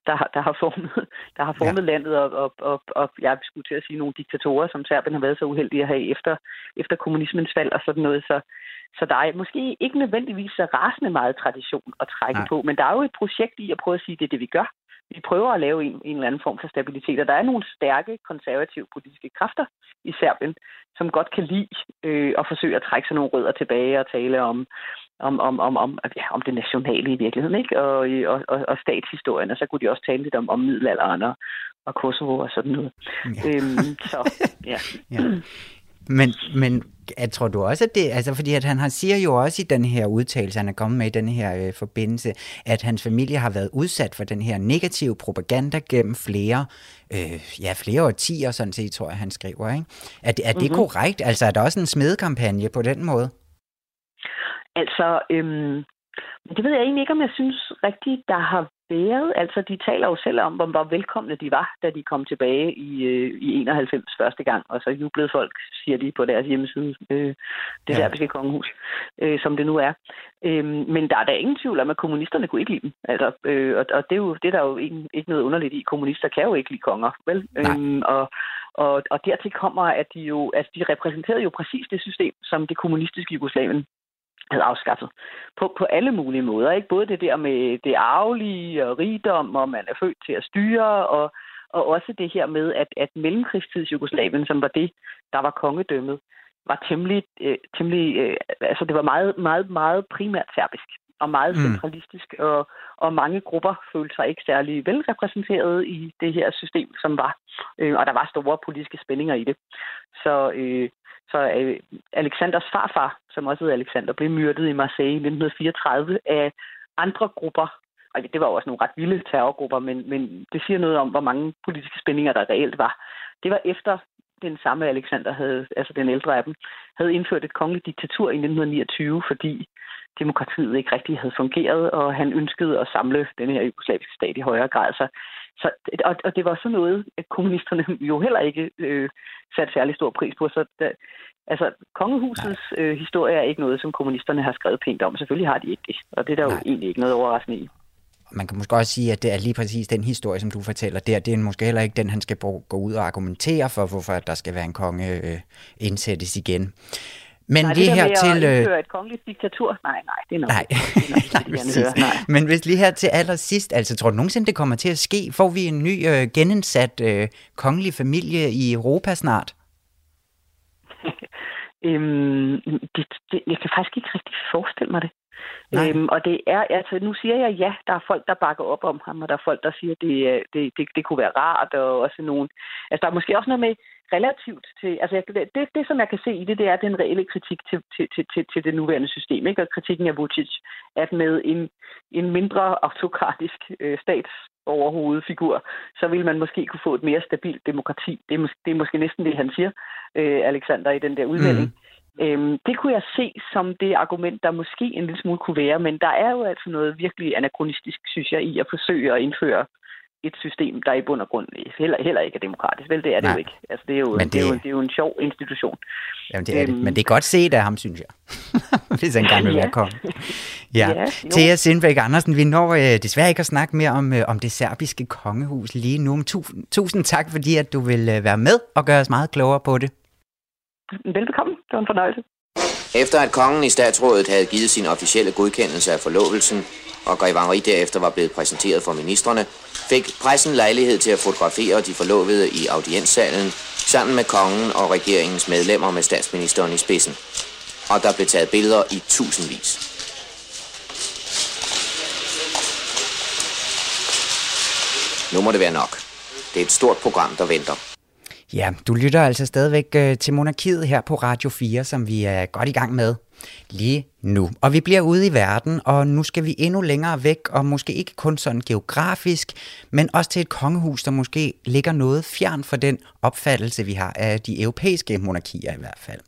der har, der har formet, der har formet ja. landet, og, og, og, og jeg skulle til at sige nogle diktatorer, som Serbien har været så uheldige at have efter, efter kommunismens fald og sådan noget. Så, så der er måske ikke nødvendigvis så rasende meget tradition at trække Nej. på, men der er jo et projekt i at prøve at sige, at det er det, vi gør. Vi prøver at lave en, en eller anden form for stabilitet, og der er nogle stærke konservative politiske kræfter i Serbien, som godt kan lide øh, at forsøge at trække sig nogle rødder tilbage og tale om, om, om, om, om, ja, om det nationale i virkeligheden, ikke? Og, og, og, og statshistorien, og så kunne de også tale lidt om, om middelalderen og, og Kosovo og sådan noget. Ja. Øhm, så, ja. ja. Men, men jeg tror du også, at det, altså fordi at han har, siger jo også i den her udtalelse, han er kommet med i den her øh, forbindelse, at hans familie har været udsat for den her negative propaganda gennem flere, øh, ja, flere årtier, sådan set, tror jeg, han skriver. Ikke? Er, er det mm-hmm. korrekt? Altså er der også en smedekampagne på den måde? Altså, øhm, det ved jeg egentlig ikke, om jeg synes rigtigt, der har været. Altså, de taler jo selv om, hvor velkomne de var, da de kom tilbage i, øh, i 91 første gang, og så jublede folk, siger de på deres hjemmeside, øh, det ja. serbiske kongehus, øh, som det nu er. Øh, men der er da ingen tvivl om, at kommunisterne kunne ikke lide dem. Altså, øh, og, og det, er jo, det er der jo ikke, ikke noget underligt i. Kommunister kan jo ikke lide konger, vel? Øh, og, og, og dertil kommer, at de jo, altså, de repræsenterede jo præcis det system, som det kommunistiske Jugoslavien havde afskaffet. På, på alle mulige måder. Ikke? Både det der med det arvelige og rigdom, og man er født til at styre, og, og også det her med, at, at mellemkrigstids Jugoslavien, som var det, der var kongedømmet, var temmelig, øh, temmelig øh, altså det var meget, meget, meget primært serbisk og meget mm. centralistisk, og, og mange grupper følte sig ikke særlig velrepræsenteret i det her system, som var. Øh, og der var store politiske spændinger i det. Så, øh, så øh, Alexanders farfar, som også hed Alexander, blev myrdet i Marseille i 1934 af andre grupper. Og det var også nogle ret vilde terrorgrupper, men, men det siger noget om, hvor mange politiske spændinger der reelt var. Det var efter den samme Alexander, havde, altså den ældre af dem, havde indført et kongeligt diktatur i 1929, fordi demokratiet ikke rigtig havde fungeret, og han ønskede at samle den her jugoslaviske stat i højere grad. Så, så, og, og det var sådan noget, at kommunisterne jo heller ikke øh, satte særlig stor pris på. Så da, altså, kongehusets øh, historie er ikke noget, som kommunisterne har skrevet pænt om. Selvfølgelig har de ikke det, og det er der Nej. jo egentlig ikke noget overraskende i man kan måske også sige, at det er lige præcis den historie, som du fortæller der, det er måske heller ikke den, han skal gå ud og argumentere for, hvorfor der skal være en konge øh, indsættes igen. Men nej, lige det her til... At øh, et kongeligt diktatur? Nej, nej, det er nok nej. det er nej. Men hvis lige her til allersidst, altså tror du nogensinde, det kommer til at ske? Får vi en ny øh, genindsat øh, kongelig familie i Europa snart? øhm, det, det, jeg kan faktisk ikke rigtig forestille mig det. Øhm, og det er, altså nu siger jeg ja, der er folk, der bakker op om ham, og der er folk, der siger, det, det, det, det kunne være rart, og også nogen. Altså der er måske også noget med relativt til, altså det, det, det som jeg kan se i det, det er den reelle kritik til, til, til, til, til det nuværende system, ikke? og kritikken af Vucic, at med en, en mindre autokratisk øh, statsoverhovedfigur, så vil man måske kunne få et mere stabilt demokrati. Det er, måske, det er måske næsten det, han siger, øh, Alexander, i den der udmelding. Mm. Øhm, det kunne jeg se som det argument, der måske en lille smule kunne være, men der er jo altså noget virkelig anachronistisk, synes jeg, i at forsøge at indføre et system, der i bund og grund heller, heller ikke er demokratisk. Vel, det er det Nej. jo ikke. Altså, det, er jo, det... Det, er jo, det er jo en sjov institution. Jamen, det er øhm... det. Men det er godt set af ham, synes jeg. Hvis han gerne vil være konge. Ja. ja Thea Sindbæk Andersen, vi når øh, desværre ikke at snakke mere om, øh, om det serbiske kongehus lige nu. Men tu, tusind tak, fordi at du vil øh, være med og gøre os meget klogere på det. Velbekomme. Det var en fornøjelse. Efter at kongen i statsrådet havde givet sin officielle godkendelse af forlovelsen, og Grevangeri derefter var blevet præsenteret for ministerne, fik pressen lejlighed til at fotografere de forlovede i audienssalen sammen med kongen og regeringens medlemmer med statsministeren i spidsen. Og der blev taget billeder i tusindvis. Nu må det være nok. Det er et stort program, der venter. Ja, du lytter altså stadigvæk øh, til Monarkiet her på Radio 4, som vi er godt i gang med lige nu. Og vi bliver ude i verden, og nu skal vi endnu længere væk, og måske ikke kun sådan geografisk, men også til et kongehus, der måske ligger noget fjern for den opfattelse, vi har af de europæiske monarkier i hvert fald.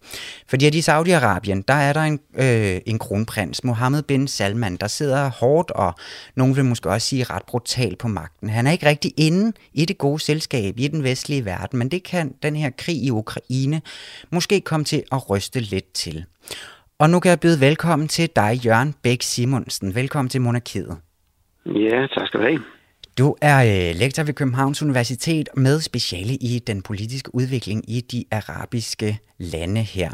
Fordi i Saudi-Arabien, der er der en, øh, en kronprins, Mohammed bin Salman, der sidder hårdt, og nogen vil måske også sige ret brutal på magten. Han er ikke rigtig inde i det gode selskab i den vestlige verden, men det kan den her krig i Ukraine måske komme til at ryste lidt til. Og nu kan jeg byde velkommen til dig, Jørgen Bæk Simonsen. Velkommen til Monarkiet. Ja, tak skal du have. Du er øh, lektor ved Københavns Universitet med speciale i den politiske udvikling i de arabiske lande her.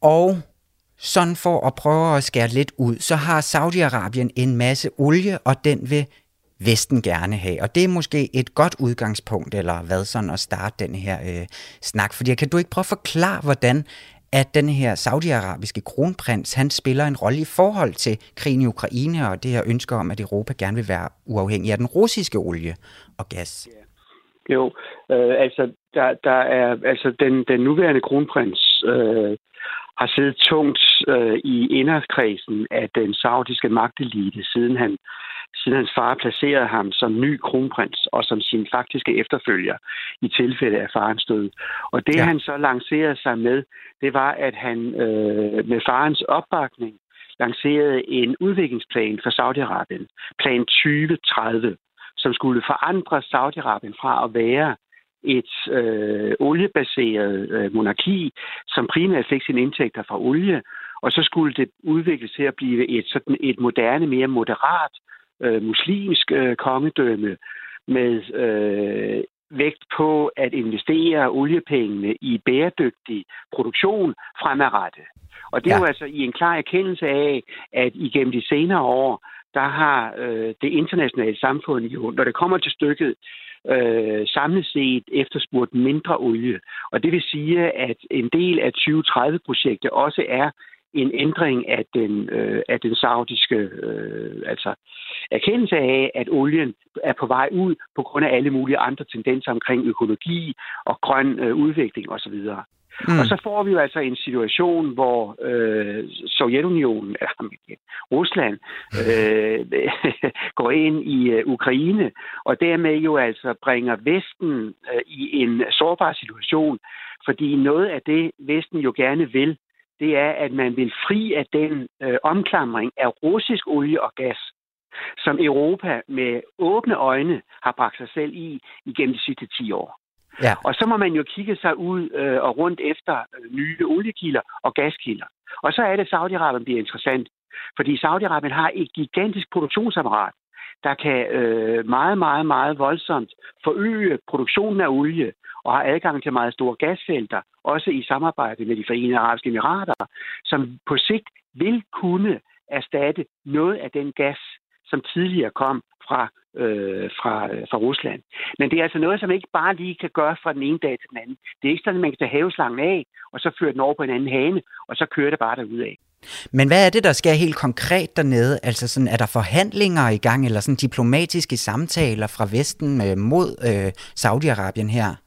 Og sådan for at prøve at skære lidt ud, så har Saudi-Arabien en masse olie, og den vil Vesten gerne have. Og det er måske et godt udgangspunkt, eller hvad sådan at starte den her øh, snak. Fordi kan du ikke prøve at forklare, hvordan at den her saudiarabiske kronprins, han spiller en rolle i forhold til krigen i Ukraine og det her ønske om, at Europa gerne vil være uafhængig af den russiske olie og gas. Jo, øh, altså, der, der er, altså den, den nuværende kronprins øh, har siddet tungt øh, i inderkredsen af den saudiske magtelite, siden han siden hans far placerede ham som ny kronprins og som sin faktiske efterfølger i tilfælde af farens død. Og det, ja. han så lancerede sig med, det var, at han øh, med farens opbakning lanceret en udviklingsplan for Saudi-Arabien, plan 2030, som skulle forandre Saudi-Arabien fra at være et øh, oliebaseret øh, monarki, som primært fik sine indtægter fra olie, og så skulle det udvikles til at blive et, sådan et moderne, mere moderat øh, muslimsk øh, kongedømme med øh, vægt på at investere oliepengene i bæredygtig produktion fremadrettet. Og det er ja. jo altså i en klar erkendelse af, at igennem de senere år, der har øh, det internationale samfund jo, når det kommer til stykket, øh, samlet set efterspurgt mindre olie. Og det vil sige, at en del af 2030-projektet også er en ændring af den, øh, af den saudiske øh, altså erkendelse af, at olien er på vej ud på grund af alle mulige andre tendenser omkring økologi og grøn øh, udvikling osv. Mm. Og så får vi jo altså en situation, hvor øh, Sovjetunionen, eller Rusland, øh, går ind i øh, Ukraine, og dermed jo altså bringer Vesten øh, i en sårbar situation, fordi noget af det, Vesten jo gerne vil, det er, at man vil fri af den øh, omklamring af russisk olie og gas, som Europa med åbne øjne har bragt sig selv i igennem de sidste 10 år. Ja. Og så må man jo kigge sig ud øh, og rundt efter øh, nye oliekilder og gaskilder. Og så er det, at Saudi-Arabien bliver interessant. Fordi Saudi-Arabien har et gigantisk produktionsapparat, der kan øh, meget, meget, meget voldsomt forøge produktionen af olie og har adgang til meget store gasfelter, også i samarbejde med de forenede arabiske emirater, som på sigt vil kunne erstatte noget af den gas, som tidligere kom fra, øh, fra, øh, fra Rusland. Men det er altså noget, som ikke bare lige kan gøre fra den ene dag til den anden. Det er ikke sådan, at man kan tage haveslangen af, og så føre den over på en anden hane, og så kører det bare af. Men hvad er det, der sker helt konkret dernede? Altså sådan, er der forhandlinger i gang, eller sådan diplomatiske samtaler fra Vesten øh, mod øh, Saudi-Arabien her?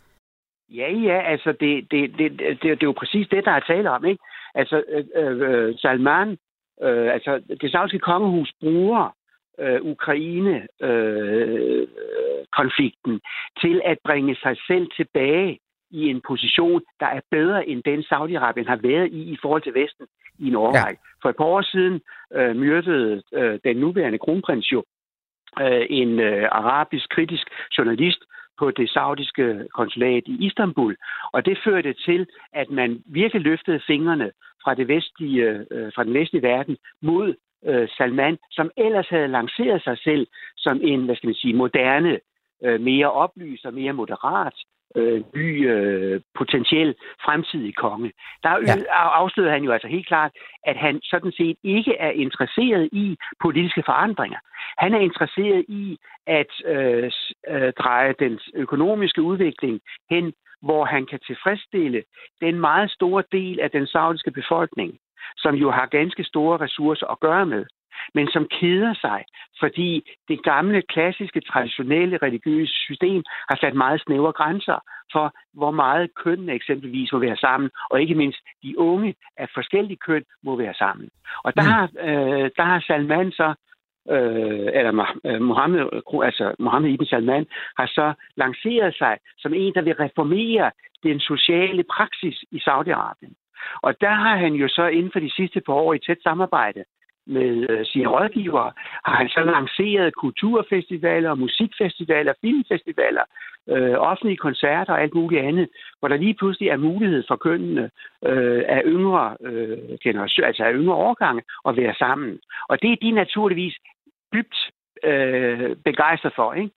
Ja, ja, altså det, det, det, det, det er jo præcis det, der er tale om, ikke? Altså øh, øh, Salman, øh, altså det saudiske kongehus bruger øh, Ukraine-konflikten øh, til at bringe sig selv tilbage i en position, der er bedre end den Saudi-Arabien har været i i forhold til Vesten i en årrække. Ja. For et par år siden øh, myrdede øh, den nuværende kronprins jo øh, en øh, arabisk kritisk journalist på det saudiske konsulat i Istanbul. Og det førte til, at man virkelig løftede fingrene fra, det vestlige, øh, fra den vestlige verden mod øh, Salman, som ellers havde lanceret sig selv som en, hvad skal man sige, moderne, øh, mere oplyst og mere moderat øh, ny øh, potentiel fremtidig konge. Der ja. afslørede han jo altså helt klart, at han sådan set ikke er interesseret i politiske forandringer. Han er interesseret i at øh, øh, dreje den økonomiske udvikling hen, hvor han kan tilfredsstille den meget store del af den saudiske befolkning, som jo har ganske store ressourcer at gøre med men som keder sig, fordi det gamle, klassiske, traditionelle religiøse system har sat meget snævre grænser for, hvor meget køn eksempelvis må være sammen, og ikke mindst de unge af forskellige køn må være sammen. Og der, mm. har, øh, der har Salman så øh, eller øh, Mohammed, altså Mohammed Ibn Salman, har så lanceret sig som en, der vil reformere den sociale praksis i Saudi-Arabien. Og der har han jo så inden for de sidste par år i tæt samarbejde med øh, sine rådgivere, har han så lanceret kulturfestivaler, musikfestivaler, filmfestivaler, øh, offentlige koncerter og alt muligt andet, hvor der lige pludselig er mulighed for kønnene øh, af yngre øh, generation, altså af yngre årgange at være sammen. Og det er de naturligvis dybt øh, begejstret for, ikke?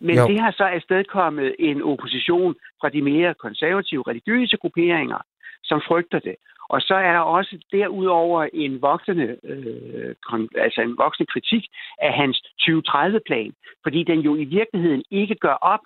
Men jo. det har så afstedkommet en opposition fra de mere konservative religiøse grupperinger, som frygter det. Og så er der også derudover en voksende, øh, kon, altså en voksende kritik af hans 2030-plan, fordi den jo i virkeligheden ikke gør op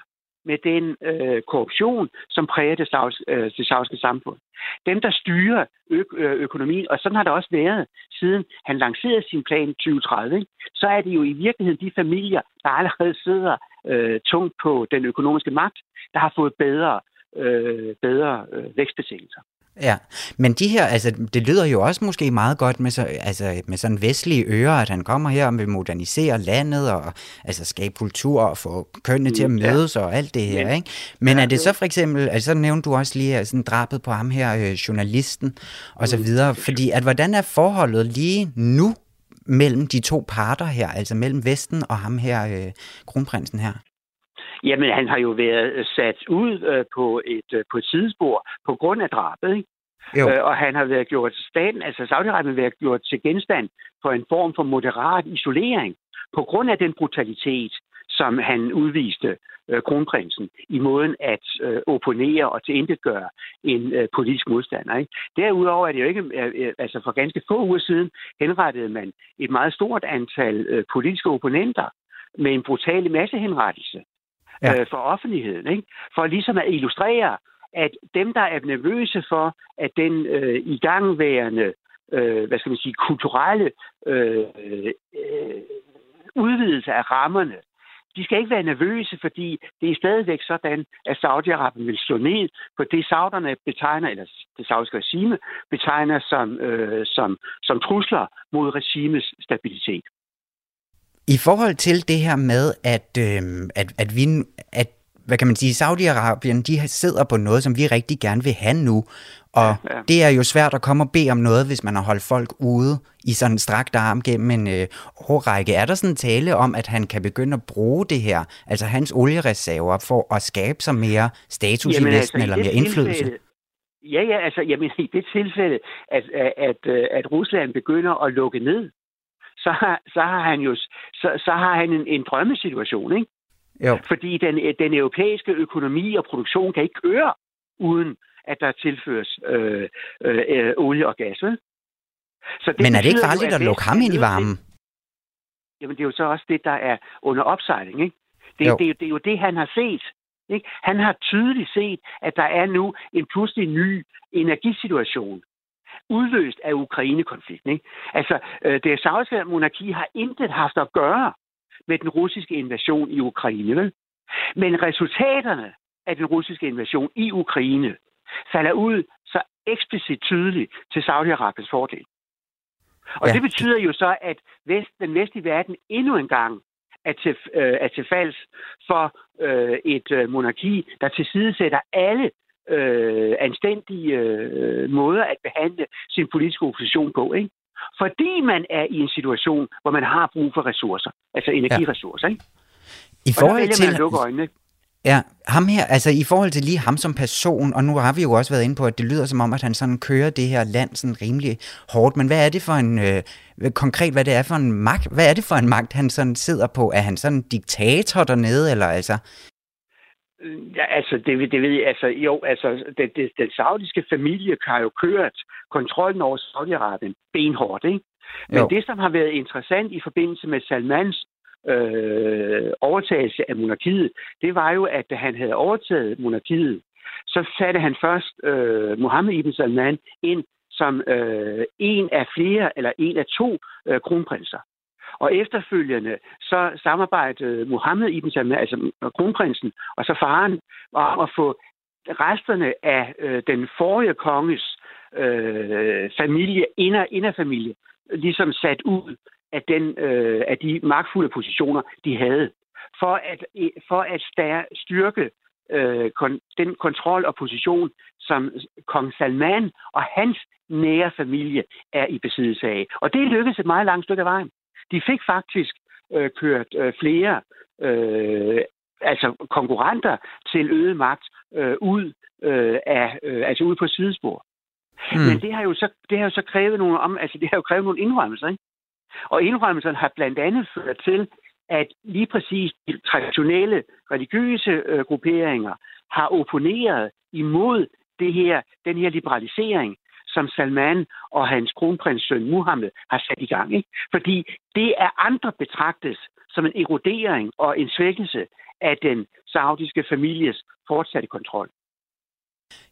med den øh, korruption, som præger det, savs, øh, det samfund. Dem, der styrer ø- øh, økonomien, og sådan har det også været, siden han lancerede sin plan 2030, ikke? så er det jo i virkeligheden de familier, der allerede sidder øh, tungt på den økonomiske magt, der har fået bedre, øh, bedre øh, vækstbetingelser. Ja, men de her, altså, det lyder jo også måske meget godt med, så, altså, med sådan vestlige ører, at han kommer her og vil modernisere landet og altså, skabe kultur og få kønnene til at mm, mødes ja. og alt det her, ikke? Men ja, er det så for eksempel, altså så nævnte du også lige sådan drabet på ham her, øh, journalisten og så mm. videre, fordi at hvordan er forholdet lige nu mellem de to parter her, altså mellem Vesten og ham her, øh, kronprinsen her? Jamen, han har jo været sat ud øh, på, et, øh, på et sidespor på grund af drabet, ikke? Jo. Øh, og han har været gjort staten, altså Saudi-Arabien været gjort til genstand for en form for moderat isolering på grund af den brutalitet, som han udviste øh, kronprinsen i måden at øh, opponere og tilindetgøre en øh, politisk modstander. Ikke? Derudover er det jo ikke, øh, øh, altså for ganske få uger siden henrettede man et meget stort antal øh, politiske opponenter med en brutal massehenrettelse ja. øh, for offentligheden. Ikke? For ligesom at illustrere, at dem, der er nervøse for, at den øh, igangværende, øh, hvad skal man sige, kulturelle øh, øh, udvidelse af rammerne, de skal ikke være nervøse, fordi det er stadigvæk sådan, at Saudi-Arabien vil slå ned på det, sauderne betegner, eller det saudiske regime betegner som, øh, som, som trusler mod regimets stabilitet. I forhold til det her med, at, øh, at, at, vi, at hvad kan man sige, Saudi-Arabien, de sidder på noget, som vi rigtig gerne vil have nu, og ja, ja. det er jo svært at komme og bede om noget, hvis man har holdt folk ude i sådan en strakt arm gennem en øh, årrække. Er der sådan en tale om, at han kan begynde at bruge det her, altså hans oliereserver, for at skabe sig mere status jamen, i Vesten, altså, eller mere indflydelse? Ja, ja, altså jamen, i det tilfælde, at, at, at, at Rusland begynder at lukke ned, så har, så har han jo så, så har han en, en drømmesituation, ikke? Jo. Fordi den, den europæiske økonomi og produktion kan ikke køre, uden at der tilføres øh, øh, øh, olie og gas. Vel? Så det Men er det ikke farligt at, at lukke ham ind i varmen? Jamen, det er jo så også det, der er under opsejling, ikke? Det, jo. det, det er jo det, han har set. Ikke? Han har tydeligt set, at der er nu en pludselig ny energisituation, udløst af Ukraine-konflikten. Ikke? Altså, øh, det saudiske monarki har intet haft at gøre med den russiske invasion i Ukraine. Vel? Men resultaterne af den russiske invasion i Ukraine falder ud så eksplicit tydeligt til Saudi-Arabiens fordel. Og ja. det betyder jo så, at vest, den vestlige verden endnu en gang er til, øh, er til falds for øh, et øh, monarki, der tilsidesætter alle øh, anstændige øh, måder at behandle sin politiske opposition på. Ikke? Fordi man er i en situation, hvor man har brug for ressourcer, altså energiressourcer. Ja. Ikke? I forhold til... Man at lukke øjnene. Ja, ham her, altså i forhold til lige ham som person, og nu har vi jo også været inde på, at det lyder som om, at han sådan kører det her land sådan rimelig hårdt, men hvad er det for en, øh, konkret, hvad det er for en magt, hvad er det for en magt, han sådan sidder på? Er han sådan en diktator dernede, eller altså? Ja, altså, det, det ved jeg, altså, jo, altså, det, det, den saudiske familie har jo kørt kontrollen over Saudi-Arabien benhårdt, ikke? Men jo. det, som har været interessant i forbindelse med Salmans øh, overtagelse af monarkiet, det var jo, at da han havde overtaget monarkiet, så satte han først øh, Mohammed ibn Salman ind som øh, en af flere, eller en af to øh, kronprinser. Og efterfølgende så samarbejdede Mohammed ibn Salman, altså kronprinsen, og så faren, om at få resterne af øh, den forrige konges øh, familie, inder, inderfamilie, ligesom sat ud af, den, øh, af de magtfulde positioner, de havde. For at, for at styrke øh, kon, den kontrol og position, som kong Salman og hans nære familie er i besiddelse af. Og det lykkedes et meget langt stykke af vejen. De fik faktisk øh, kørt øh, flere øh, altså konkurrenter til øget magt øh, ud øh, af øh, altså ud på sidespor. Mm. Men det har jo så det har jo så krævet nogle om altså det har jo krævet nogle indrømmelser, ikke? Og indrømmelserne har blandt andet ført til, at lige præcis de traditionelle religiøse øh, grupperinger har opponeret imod det her, den her liberalisering, som Salman og hans kronprinssøn Muhammed har sat i gang. Ikke? Fordi det er andre betragtes som en erodering og en svækkelse af den saudiske families fortsatte kontrol.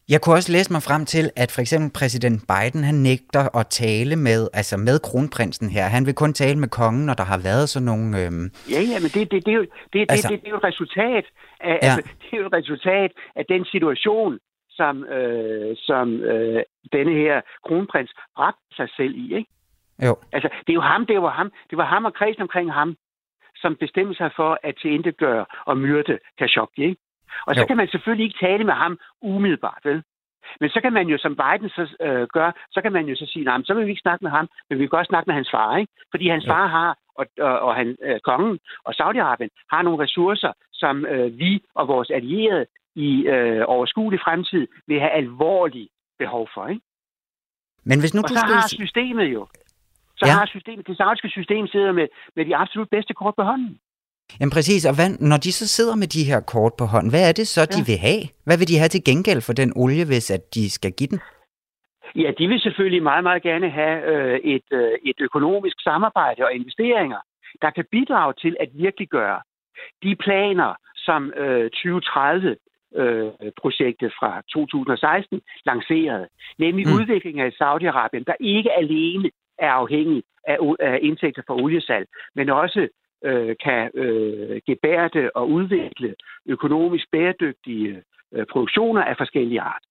Jeg kunne også læse mig frem til, at for eksempel præsident Biden, han nægter at tale med, altså med kronprinsen her. Han vil kun tale med kongen, når der har været sådan nogle... Øhm... Ja, ja, men det, det, det, er jo, det, altså... det, det, det er jo et resultat af, ja. altså, det er jo et resultat af den situation, som, øh, som øh, denne her kronprins bragte sig selv i, ikke? Jo. Altså, det er jo ham, det var ham, det var ham og kredsen omkring ham, som bestemte sig for at gøre og myrde Khashoggi, ikke? Og så jo. kan man selvfølgelig ikke tale med ham umiddelbart, vel? Men så kan man jo, som Biden så øh, gør, så kan man jo så sige, nej, så vil vi ikke snakke med ham, men vi kan godt snakke med hans far, ikke? Fordi hans ja. far har, og, og, og han, øh, kongen og Saudi-Arabien har nogle ressourcer, som øh, vi og vores allierede i øh, overskuelig fremtid vil have alvorlig behov for, ikke? Men hvis nu og så skulle... har systemet jo, så ja. har systemet, det saudiske system sidder med, med de absolut bedste kort på hånden. Jamen præcis, og hvad, når de så sidder med de her kort på hånden, hvad er det så, de ja. vil have? Hvad vil de have til gengæld for den olie, hvis at de skal give den? Ja, de vil selvfølgelig meget, meget gerne have øh, et, øh, et økonomisk samarbejde og investeringer, der kan bidrage til at virkeliggøre de planer, som øh, 2030 øh, projektet fra 2016 lancerede, nemlig mm. udviklingen af Saudi-Arabien, der ikke alene er afhængig af, af indtægter fra oliesalg, men også øh, kan øh, gebærde og udvikle økonomisk bæredygtige øh, produktioner af forskellige art.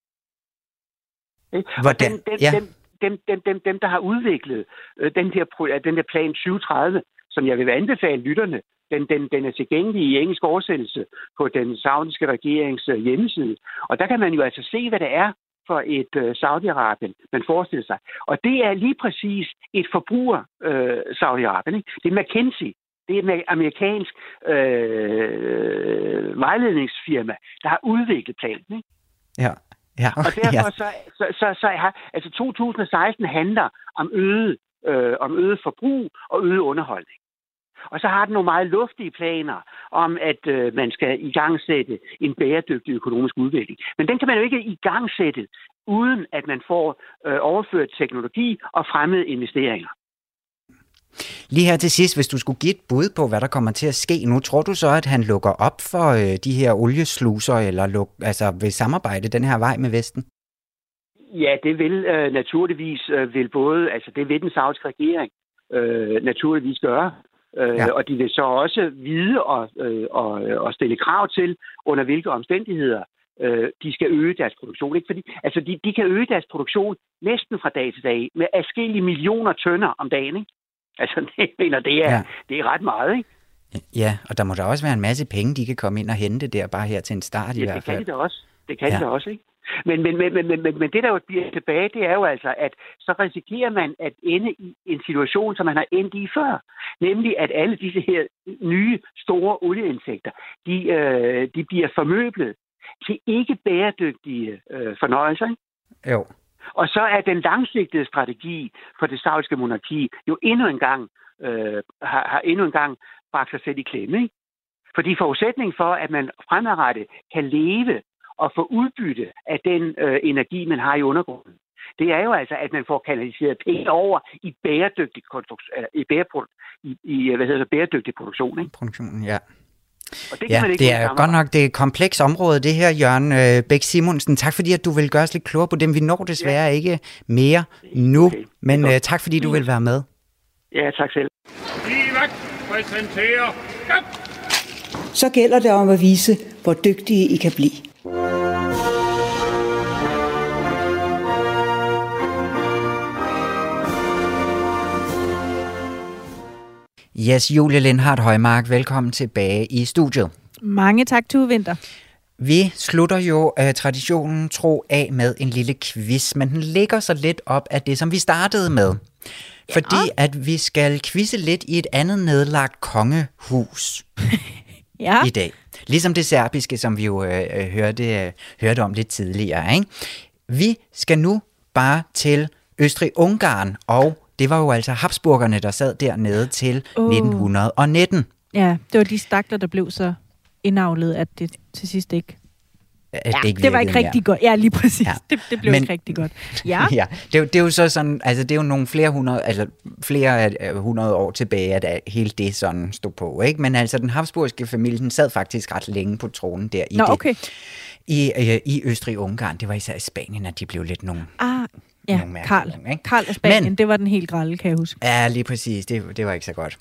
Hvordan? dem, dem, ja. dem, dem, dem, dem, dem, der har udviklet øh, den, der, den der plan 2030, som jeg vil anbefale lytterne, den, den, den er tilgængelig i engelsk oversættelse på den saudiske regerings øh, hjemmeside. Og der kan man jo altså se, hvad det er for et øh, Saudi-Arabien, man forestiller sig. Og det er lige præcis et forbruger øh, Saudi-Arabien. Ikke? Det er McKinsey, det er et amerikansk øh, vejledningsfirma, der har udviklet planen. Ikke? Ja. Ja, og derfor så, så, så, så har, altså 2016 handler om øget, øh, om øget forbrug og øget underholdning. Og så har den nogle meget luftige planer om, at øh, man skal i gang sætte en bæredygtig økonomisk udvikling. Men den kan man jo ikke i gang sætte, uden at man får øh, overført teknologi og fremmede investeringer. Lige her til sidst, hvis du skulle give et bud på, hvad der kommer til at ske nu, tror du så, at han lukker op for øh, de her oliesluser, eller luk, altså vil samarbejde den her vej med Vesten? Ja, det vil øh, naturligvis øh, vil både, altså det vil den saudiske regering øh, naturligvis gøre. Øh, ja. Og de vil så også vide og, øh, og, og stille krav til, under hvilke omstændigheder øh, de skal øge deres produktion. Ikke? Fordi, altså, de, de kan øge deres produktion næsten fra dag til dag med afskillige millioner tønder om dagen. Ikke? Altså, det, mener, det, er, ja. det er ret meget, ikke? Ja, og der må der også være en masse penge, de kan komme ind og hente der, bare her til en start ja, i hvert fald. det kan de da også. Det kan ja. de da også, ikke? Men, men, men, men, men, men det, der jo bliver tilbage, det er jo altså, at så risikerer man at ende i en situation, som man har endt i før. Nemlig, at alle disse her nye, store olieindtægter, de, øh, de bliver formøblet til ikke bæredygtige øh, fornøjelser. Ikke? Jo. Og så er den langsigtede strategi for det saudiske monarki jo endnu en gang, øh, har, har endnu en gang bragt sig selv i klemme. Ikke? Fordi forudsætningen for, at man fremadrettet kan leve og få udbytte af den øh, energi, man har i undergrunden, det er jo altså, at man får kanaliseret penge over i bæredygtig, i, bæreprodu- i, i hvad hedder det, bæredygtig produktion. Ikke? Produktionen, ja. Og det, ja, man ikke det er godt nok det er et kompleks område, det her, Jørgen øh, Bæk Simonsen. Tak fordi, at du vil gøre os lidt klogere på dem. Vi når desværre ja. ikke mere nu, okay. men øh, tak fordi, du vil være med. Ja, tak selv. præsenterer... Så gælder det om at vise, hvor dygtige I kan blive. Yes, Julie Lindhardt Højmark, velkommen tilbage i studiet. Mange tak, Tue Vinter. Vi slutter jo uh, traditionen tro af med en lille quiz, men den ligger så lidt op af det, som vi startede med. Ja. Fordi at vi skal quizze lidt i et andet nedlagt kongehus ja. i dag. Ligesom det serbiske, som vi jo uh, hørte, uh, hørte om lidt tidligere. Ikke? Vi skal nu bare til Østrig-Ungarn og det var jo altså Habsburgerne, der sad dernede til uh. 1919. Ja, det var de stakler, der blev så indavlet, at det til sidst ikke at ja, det, ikke det var ikke rigtig godt. Ja, lige præcis. Ja. Det, det blev Men, ikke rigtig godt. Ja, ja det, det, er jo så sådan, altså det er jo nogle flere hundrede, altså flere hundrede år tilbage, at hele det sådan stod på, ikke? Men altså den habsburgske familie, den sad faktisk ret længe på tronen der i Nå, det. okay. I, øh, i Østrig-Ungarn. Det var især i Spanien, at de blev lidt nogle... Ah, Ja, Karl. Karl af Spanien, Men, det var den helt grælde, kan jeg huske. Ja, lige præcis. Det, det var ikke så godt.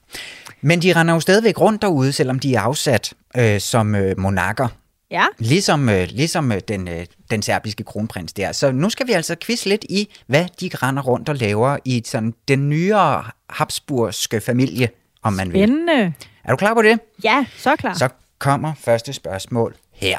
Men de render jo stadigvæk rundt derude, selvom de er afsat øh, som øh, monarker. Ja. Ligesom, øh, ligesom øh, den, øh, den serbiske kronprins der. Så nu skal vi altså quiz lidt i, hvad de render rundt og laver i sådan den nyere Habsburgske familie, om man vil. Spændende. Er du klar på det? Ja, så klar. Så kommer første spørgsmål her.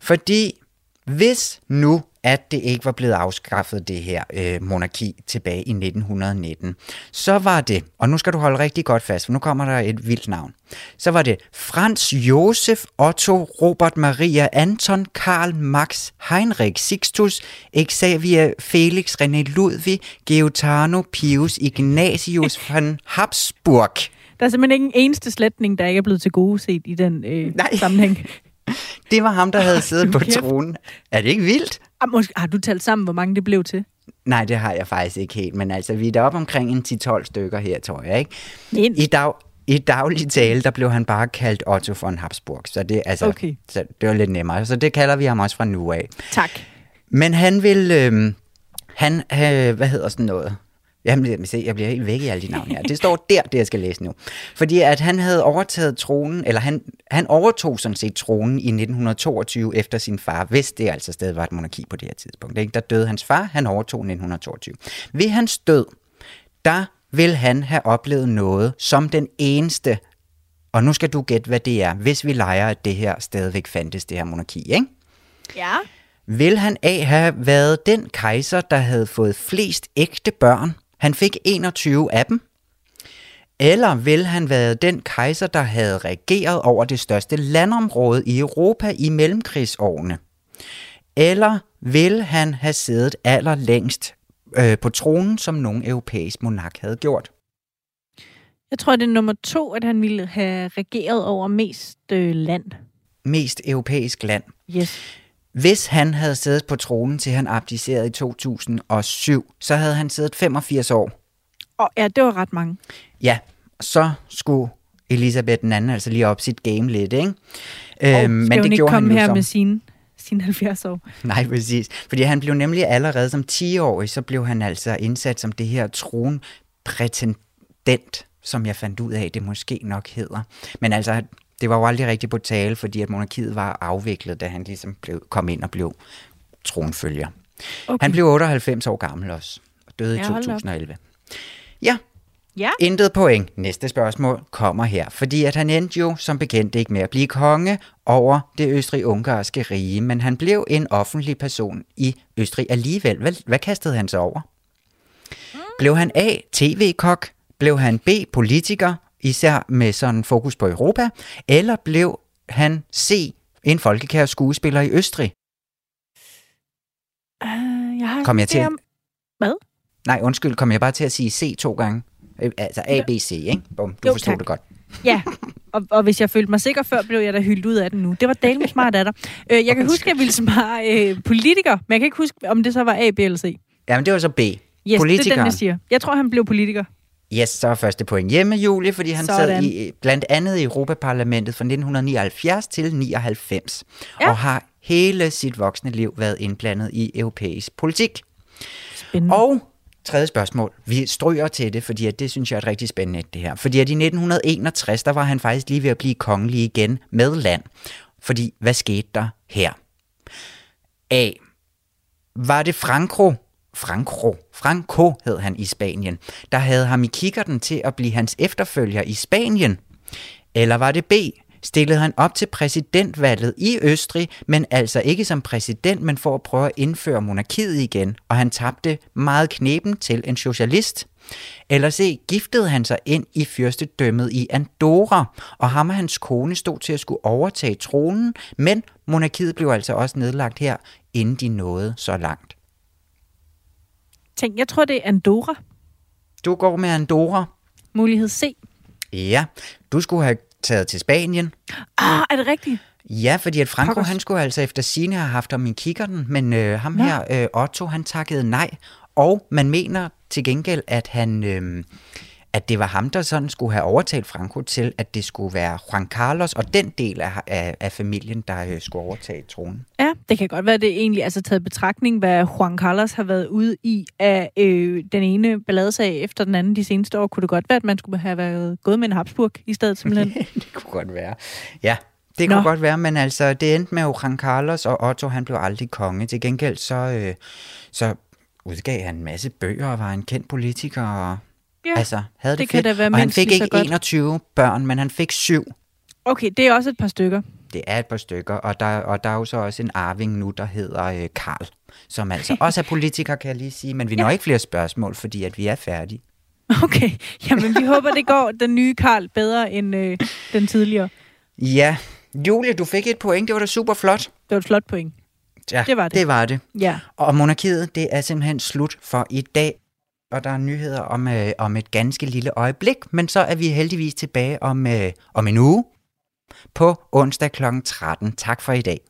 Fordi hvis nu, at det ikke var blevet afskaffet, det her øh, monarki tilbage i 1919, så var det, og nu skal du holde rigtig godt fast, for nu kommer der et vildt navn, så var det Frans Josef Otto Robert Maria Anton Karl Max Heinrich Sixtus Xavier Felix René Ludwig Gaetano Pius Ignatius von Habsburg. Der er simpelthen ikke en eneste slætning, der ikke er blevet til gode set i den øh, Nej. sammenhæng. Det var ham, der havde siddet på tronen. Er det ikke vildt? Ah, har du talt sammen, hvor mange det blev til? Nej, det har jeg faktisk ikke helt, men altså, vi er deroppe omkring en 10-12 stykker her, tror jeg, ikke? I, dag, I daglig tale, der blev han bare kaldt Otto von Habsburg, så det, altså, Okay. så det var lidt nemmere. Så det kalder vi ham også fra nu af. Tak. Men han vil, øh, han, øh, hvad hedder sådan noget? Jamen, se, jeg bliver helt væk i alle de navne her. Det står der, det jeg skal læse nu. Fordi at han havde overtaget tronen, eller han, han overtog sådan set tronen i 1922 efter sin far, hvis det altså stadig var et monarki på det her tidspunkt. Ikke? Der døde hans far, han overtog i 1922. Ved hans død, der vil han have oplevet noget som den eneste, og nu skal du gætte, hvad det er, hvis vi leger, at det her stadigvæk fandtes, det her monarki, ikke? Ja. Vil han A have været den kejser, der havde fået flest ægte børn? Han fik 21 af dem. Eller vil han være den kejser, der havde regeret over det største landområde i Europa i mellemkrigsårene? Eller vil han have siddet allerlængst øh, på tronen, som nogen europæisk monark havde gjort? Jeg tror, det er nummer to, at han ville have regeret over mest øh, land. Mest europæisk land. Yes. Hvis han havde siddet på tronen, til han abdicerede i 2007, så havde han siddet 85 år. Og ja, det var ret mange. Ja, så skulle Elisabeth den anden altså lige op sit game lidt, ikke? Og Øhm, men det ikke gjorde komme han her som... med sine, sine 70 år? Nej, præcis. Fordi han blev nemlig allerede som 10-årig, så blev han altså indsat som det her tronprætendent, som jeg fandt ud af, det måske nok hedder. Men altså, det var jo aldrig rigtig på tale, fordi at monarkiet var afviklet, da han ligesom blev, kom ind og blev tronfølger. Okay. Han blev 98 år gammel også, og døde i Ja, hold da op. 2011. Ja, Ja. Intet point. Næste spørgsmål kommer her, fordi at han endte jo som bekendt ikke med at blive konge over det østrig-ungarske rige, men han blev en offentlig person i Østrig alligevel. Hvad, hvad kastede han sig over? Blev han A. TV-kok? Blev han B. Politiker, især med sådan fokus på Europa? Eller blev han C. En folkekær skuespiller i Østrig? Uh, jeg har Kom jeg til- det om- Nej, undskyld, kom jeg bare til at sige C to gange? Øh, Altså A, B, C, ikke? Bum, du Jo, forstod tak. det godt. Ja, og, og hvis jeg følte mig sikker før, blev jeg da hyldt ud af den nu. Det var delen smart af dig. Øh, jeg kan huske, at jeg ville svare øh, politiker, men jeg kan ikke huske, om det så var A, B eller C. Jamen, det var så B. Yes, det er den, jeg siger. Jeg tror, han blev politiker. Yes, så er første point hjemme, Julie, fordi han Sådan. sad i, blandt andet i Europaparlamentet fra 1979 til 99, Ja. og har hele sit voksne liv været indblandet i europæisk politik. Spændende. Og tredje spørgsmål. Vi stryger til det, fordi at det synes jeg er et rigtig spændende det her. Fordi at i 1961, der var han faktisk lige ved at blive kongelig igen med land. Fordi hvad skete der her? A. Var det Franco, Franco, Franco hed han i Spanien, der havde ham i kikkerten til at blive hans efterfølger i Spanien? Eller var det B, stillede han op til præsidentvalget i Østrig, men altså ikke som præsident, men for at prøve at indføre monarkiet igen, og han tabte meget knepen til en socialist? Eller C, giftede han sig ind i fyrstedømmet i Andorra, og ham og hans kone stod til at skulle overtage tronen, men monarkiet blev altså også nedlagt her, inden de nåede så langt. Tænk, jeg tror, det er Andorra. Du går med Andorra. Mulighed C. Ja, du skulle have taget til Spanien. Ah, er det rigtigt? Ja, fordi at Franco, Pokkers. han skulle altså efter sine have haft ham i kikkerten, men øh, ham Nå. her, øh, Otto, han takkede nej. Og man mener til gengæld, at han... Øh, at det var ham, der sådan skulle have overtalt Franco til, at det skulle være Juan Carlos og den del af, af, af familien, der øh, skulle overtage tronen. Ja, det kan godt være, det egentlig altså taget betragtning, hvad Juan Carlos har været ude i af øh, den ene balladesag efter den anden de seneste år. Kunne det godt være, at man skulle have været gået med en Habsburg i stedet simpelthen? det kunne godt være. Ja, Det Nå. kunne godt være, men altså, det endte med, at Juan Carlos og Otto, han blev aldrig konge. Til gengæld så, øh, så udgav han en masse bøger og var en kendt politiker. Og, Ja, altså, havde det, det kan fedt. da være og han fik ikke godt. 21 børn, men han fik syv. Okay, det er også et par stykker. Det er et par stykker, og der, og der er jo så også en arving nu, der hedder øh, Karl, som altså også er politiker, kan jeg lige sige, men vi når ikke flere spørgsmål, fordi at vi er færdige. Okay, jamen vi håber, det går den nye Karl bedre end øh, den tidligere. Ja, Julie, du fik et point, det var da super flot. Det var et flot point. Ja, Det var det. det var det. Ja. Og monarkiet, det er simpelthen slut for i dag. Og der er nyheder om, øh, om et ganske lille øjeblik, men så er vi heldigvis tilbage om, øh, om en uge på onsdag kl. 13. Tak for i dag.